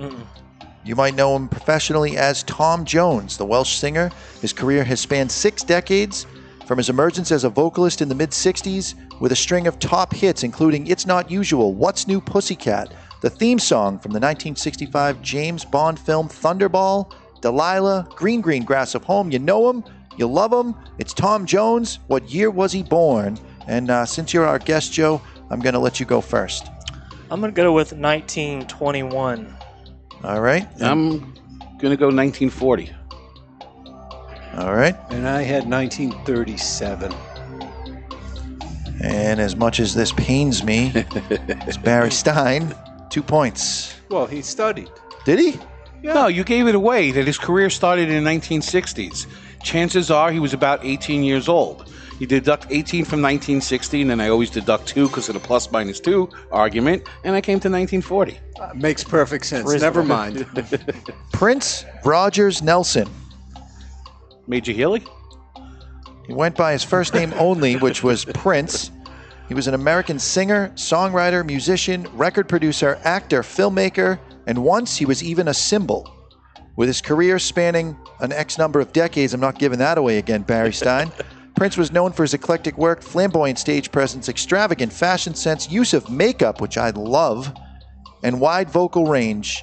You might know him professionally as Tom Jones, the Welsh singer. His career has spanned six decades, from his emergence as a vocalist in the mid 60s with a string of top hits, including It's Not Usual, What's New Pussycat, the theme song from the 1965 James Bond film Thunderball, Delilah, Green Green Grass of Home. You know him, you love him. It's Tom Jones. What year was he born? And uh, since you're our guest, Joe, I'm going to let you go first. I'm going to go with 1921. All right. I'm going to go 1940. All right. And I had 1937. And as much as this pains me, it's Barry Stein. Two points. Well, he studied. Did he? No, you gave it away that his career started in the 1960s. Chances are he was about 18 years old. You deduct 18 from 1960, and then I always deduct 2 because of the plus minus 2 argument, and I came to 1940. Uh, makes perfect sense. Never mind. Prince Rogers Nelson. Major Healy? He went by his first name only, which was Prince. He was an American singer, songwriter, musician, record producer, actor, filmmaker, and once he was even a symbol. With his career spanning an X number of decades, I'm not giving that away again, Barry Stein. Prince was known for his eclectic work, flamboyant stage presence, extravagant fashion sense, use of makeup, which I love, and wide vocal range.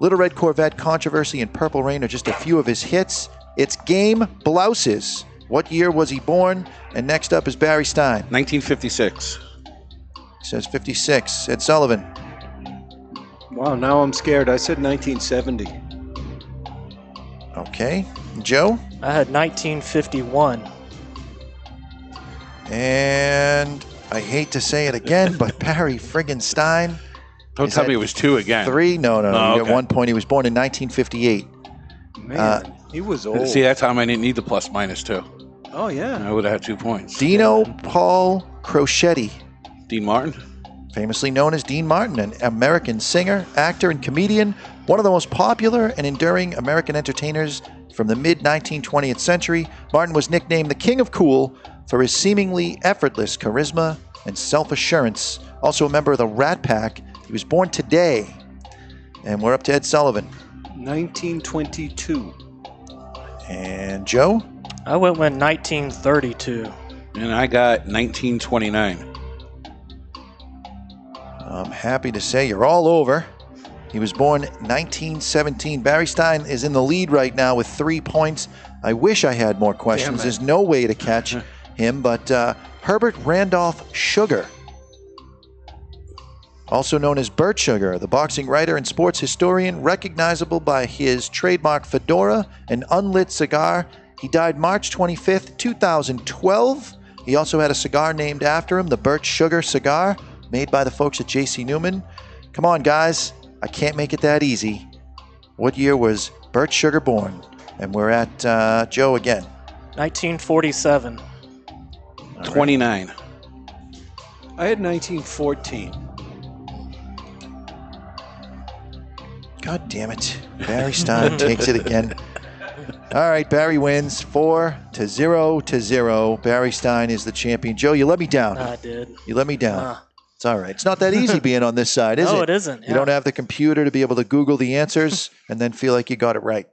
Little Red Corvette, Controversy, and Purple Rain are just a few of his hits. It's Game Blouses. What year was he born? And next up is Barry Stein. 1956. Says 56. Ed Sullivan. Wow, now I'm scared. I said 1970. Okay. Joe? I had 1951. And I hate to say it again, but Barry friggin' Stein. Don't tell me it was 2 again. Three? No, no, no. Oh, You got okay. one point. He was born in 1958. Man, Uh, he was old. See, that time I didn't need the plus minus 2. oh, yeah. I would have had 2 points. Dino Paul Crocetti. Dean Martin? famously known as Dean Martin, an American singer, actor, and comedian, one of the most popular and enduring American entertainers from the mid 1920th century. Martin was nicknamed the King of Cool for his seemingly effortless charisma and self assurance. Also a member of the Rat Pack, he was born today. And we're up to Ed Sullivan. 1922. And Joe? I went with 1932. And I got 1929. I'm happy to say you're all over. He was born 1917. Barry Stein is in the lead right now with three points. I wish I had more questions. There's no way to catch him, but uh, Herbert Randolph Sugar, also known as Bert Sugar, the boxing writer and sports historian, recognizable by his trademark fedora and unlit cigar. He died March 25th, 2012. He also had a cigar named after him, the Bert Sugar cigar, made by the folks at JC Newman. Come on, guys. I can't make it that easy. What year was Bert Sugar born? And we're at uh, Joe again. 1947. 29. I had 1914. God damn it. Barry Stein takes it again. All right, Barry wins four to zero to zero. Barry Stein is the champion. Joe, you let me down. I did. You let me down. Ah. It's all right. It's not that easy being on this side, is no, it? No, it isn't. Yeah. You don't have the computer to be able to Google the answers and then feel like you got it right.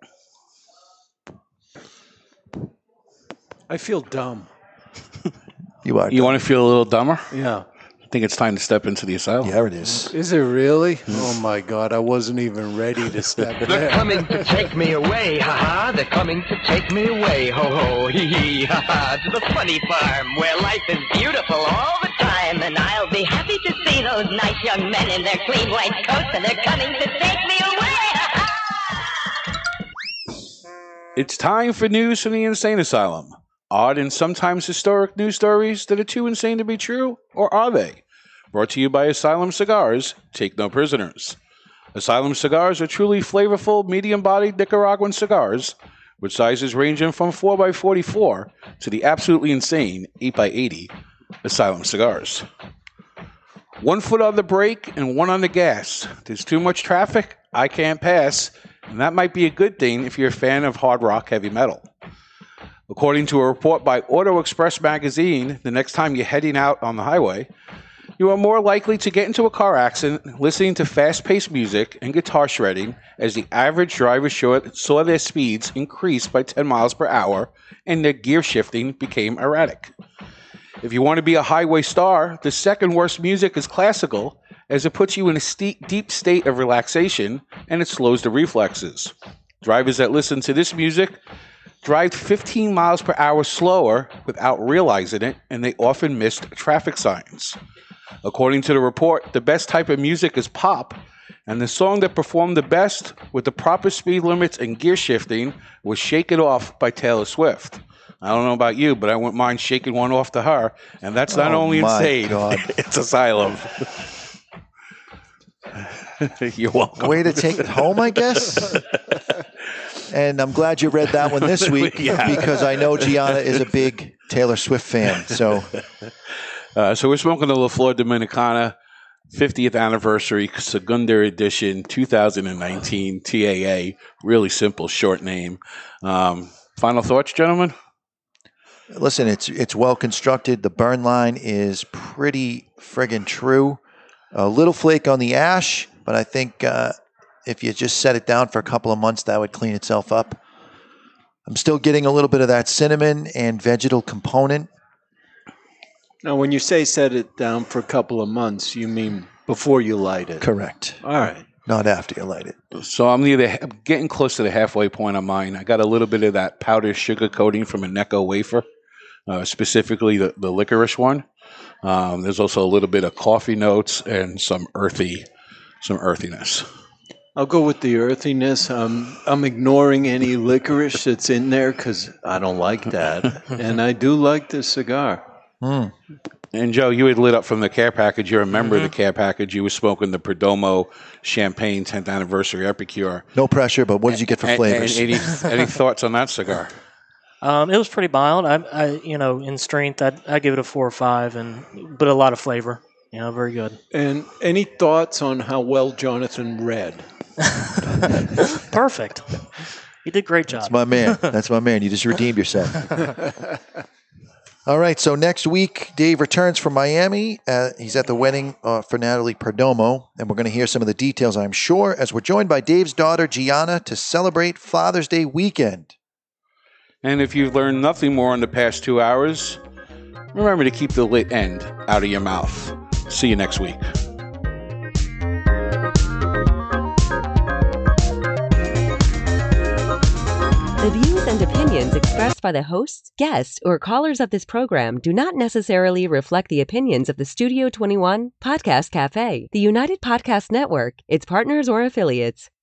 I feel dumb. you are. You want to feel a little dumber? Yeah. I think it's time to step into the asylum. Yeah, it is. Is it really? oh my God! I wasn't even ready to step. in. They're coming to take me away, ha ha! They're coming to take me away, ho ho, hee hee, ha ha! To the funny farm where life is beautiful all the time. And I'll be happy to see those nice young men in their clean white coats, and they're coming to take me away, It's time for news from the insane asylum. Odd and sometimes historic news stories that are too insane to be true, or are they? Brought to you by Asylum Cigars. Take no prisoners. Asylum cigars are truly flavorful, medium bodied Nicaraguan cigars with sizes ranging from 4x44 to the absolutely insane 8x80 Asylum cigars. One foot on the brake and one on the gas. There's too much traffic, I can't pass, and that might be a good thing if you're a fan of hard rock heavy metal. According to a report by Auto Express magazine, the next time you're heading out on the highway, you are more likely to get into a car accident listening to fast paced music and guitar shredding as the average driver saw their speeds increase by 10 miles per hour and their gear shifting became erratic. If you want to be a highway star, the second worst music is classical, as it puts you in a steep, deep state of relaxation and it slows the reflexes. Drivers that listen to this music drive 15 miles per hour slower without realizing it, and they often missed traffic signs. According to the report, the best type of music is pop, and the song that performed the best with the proper speed limits and gear shifting was Shake It Off by Taylor Swift. I don't know about you, but I wouldn't mind shaking one off to her, and that's not Oh, only insane, God. it's asylum. You're welcome. Way to take it home, I guess. And I'm glad you read that one this week Yeah. because I know Gianna is a big Taylor Swift fan. So Uh, so we're smoking the La Flor Dominicana 50th anniversary Segunda edition 2019 TAA. Really simple, short name. Um, final thoughts, gentlemen? Listen, it's it's well constructed. The burn line is pretty friggin' true. A little flake on the ash, but I think uh, if you just set it down for a couple of months, that would clean itself up. I'm still getting a little bit of that cinnamon and vegetal component. Now, when you say set it down for a couple of months, you mean before you light it? Correct. All right. Not after you light it. So I'm near the getting close to the halfway point on mine. I got a little bit of that powdered sugar coating from a Necco wafer, uh, specifically the, the licorice one. Um, there's also a little bit of coffee notes and some earthy, some earthiness. I'll go with the earthiness. Um, I'm ignoring any licorice that's in there because I don't like that. and I do like this cigar. And Joe, you had lit up from the care package. You're a member of the care package. You were smoking the Perdomo Champagne 10th Anniversary Epicure. No pressure, but what did you get for And- flavors? and any, any thoughts on that cigar? Um, it was pretty mild. I, I, you know, in strength, I, I give it a four or five, and but a lot of flavor. You know, very good. And any thoughts on how well Jonathan read? Perfect. You did great job. That's my man. That's my man. You just redeemed yourself. All right. So next week, Dave returns from Miami. Uh, he's at the wedding uh, for Natalie Perdomo, and we're going to hear some of the details, I'm sure, as we're joined by Dave's daughter, Gianna, to celebrate Father's Day weekend. And if you've learned nothing more in the past two hours, remember to keep the lit end out of your mouth. See you next week. The views and opinions expressed by the hosts, guests, or callers of this program do not necessarily reflect the opinions of the Studio 21 Podcast Cafe, the United Podcast Network, its partners, or affiliates.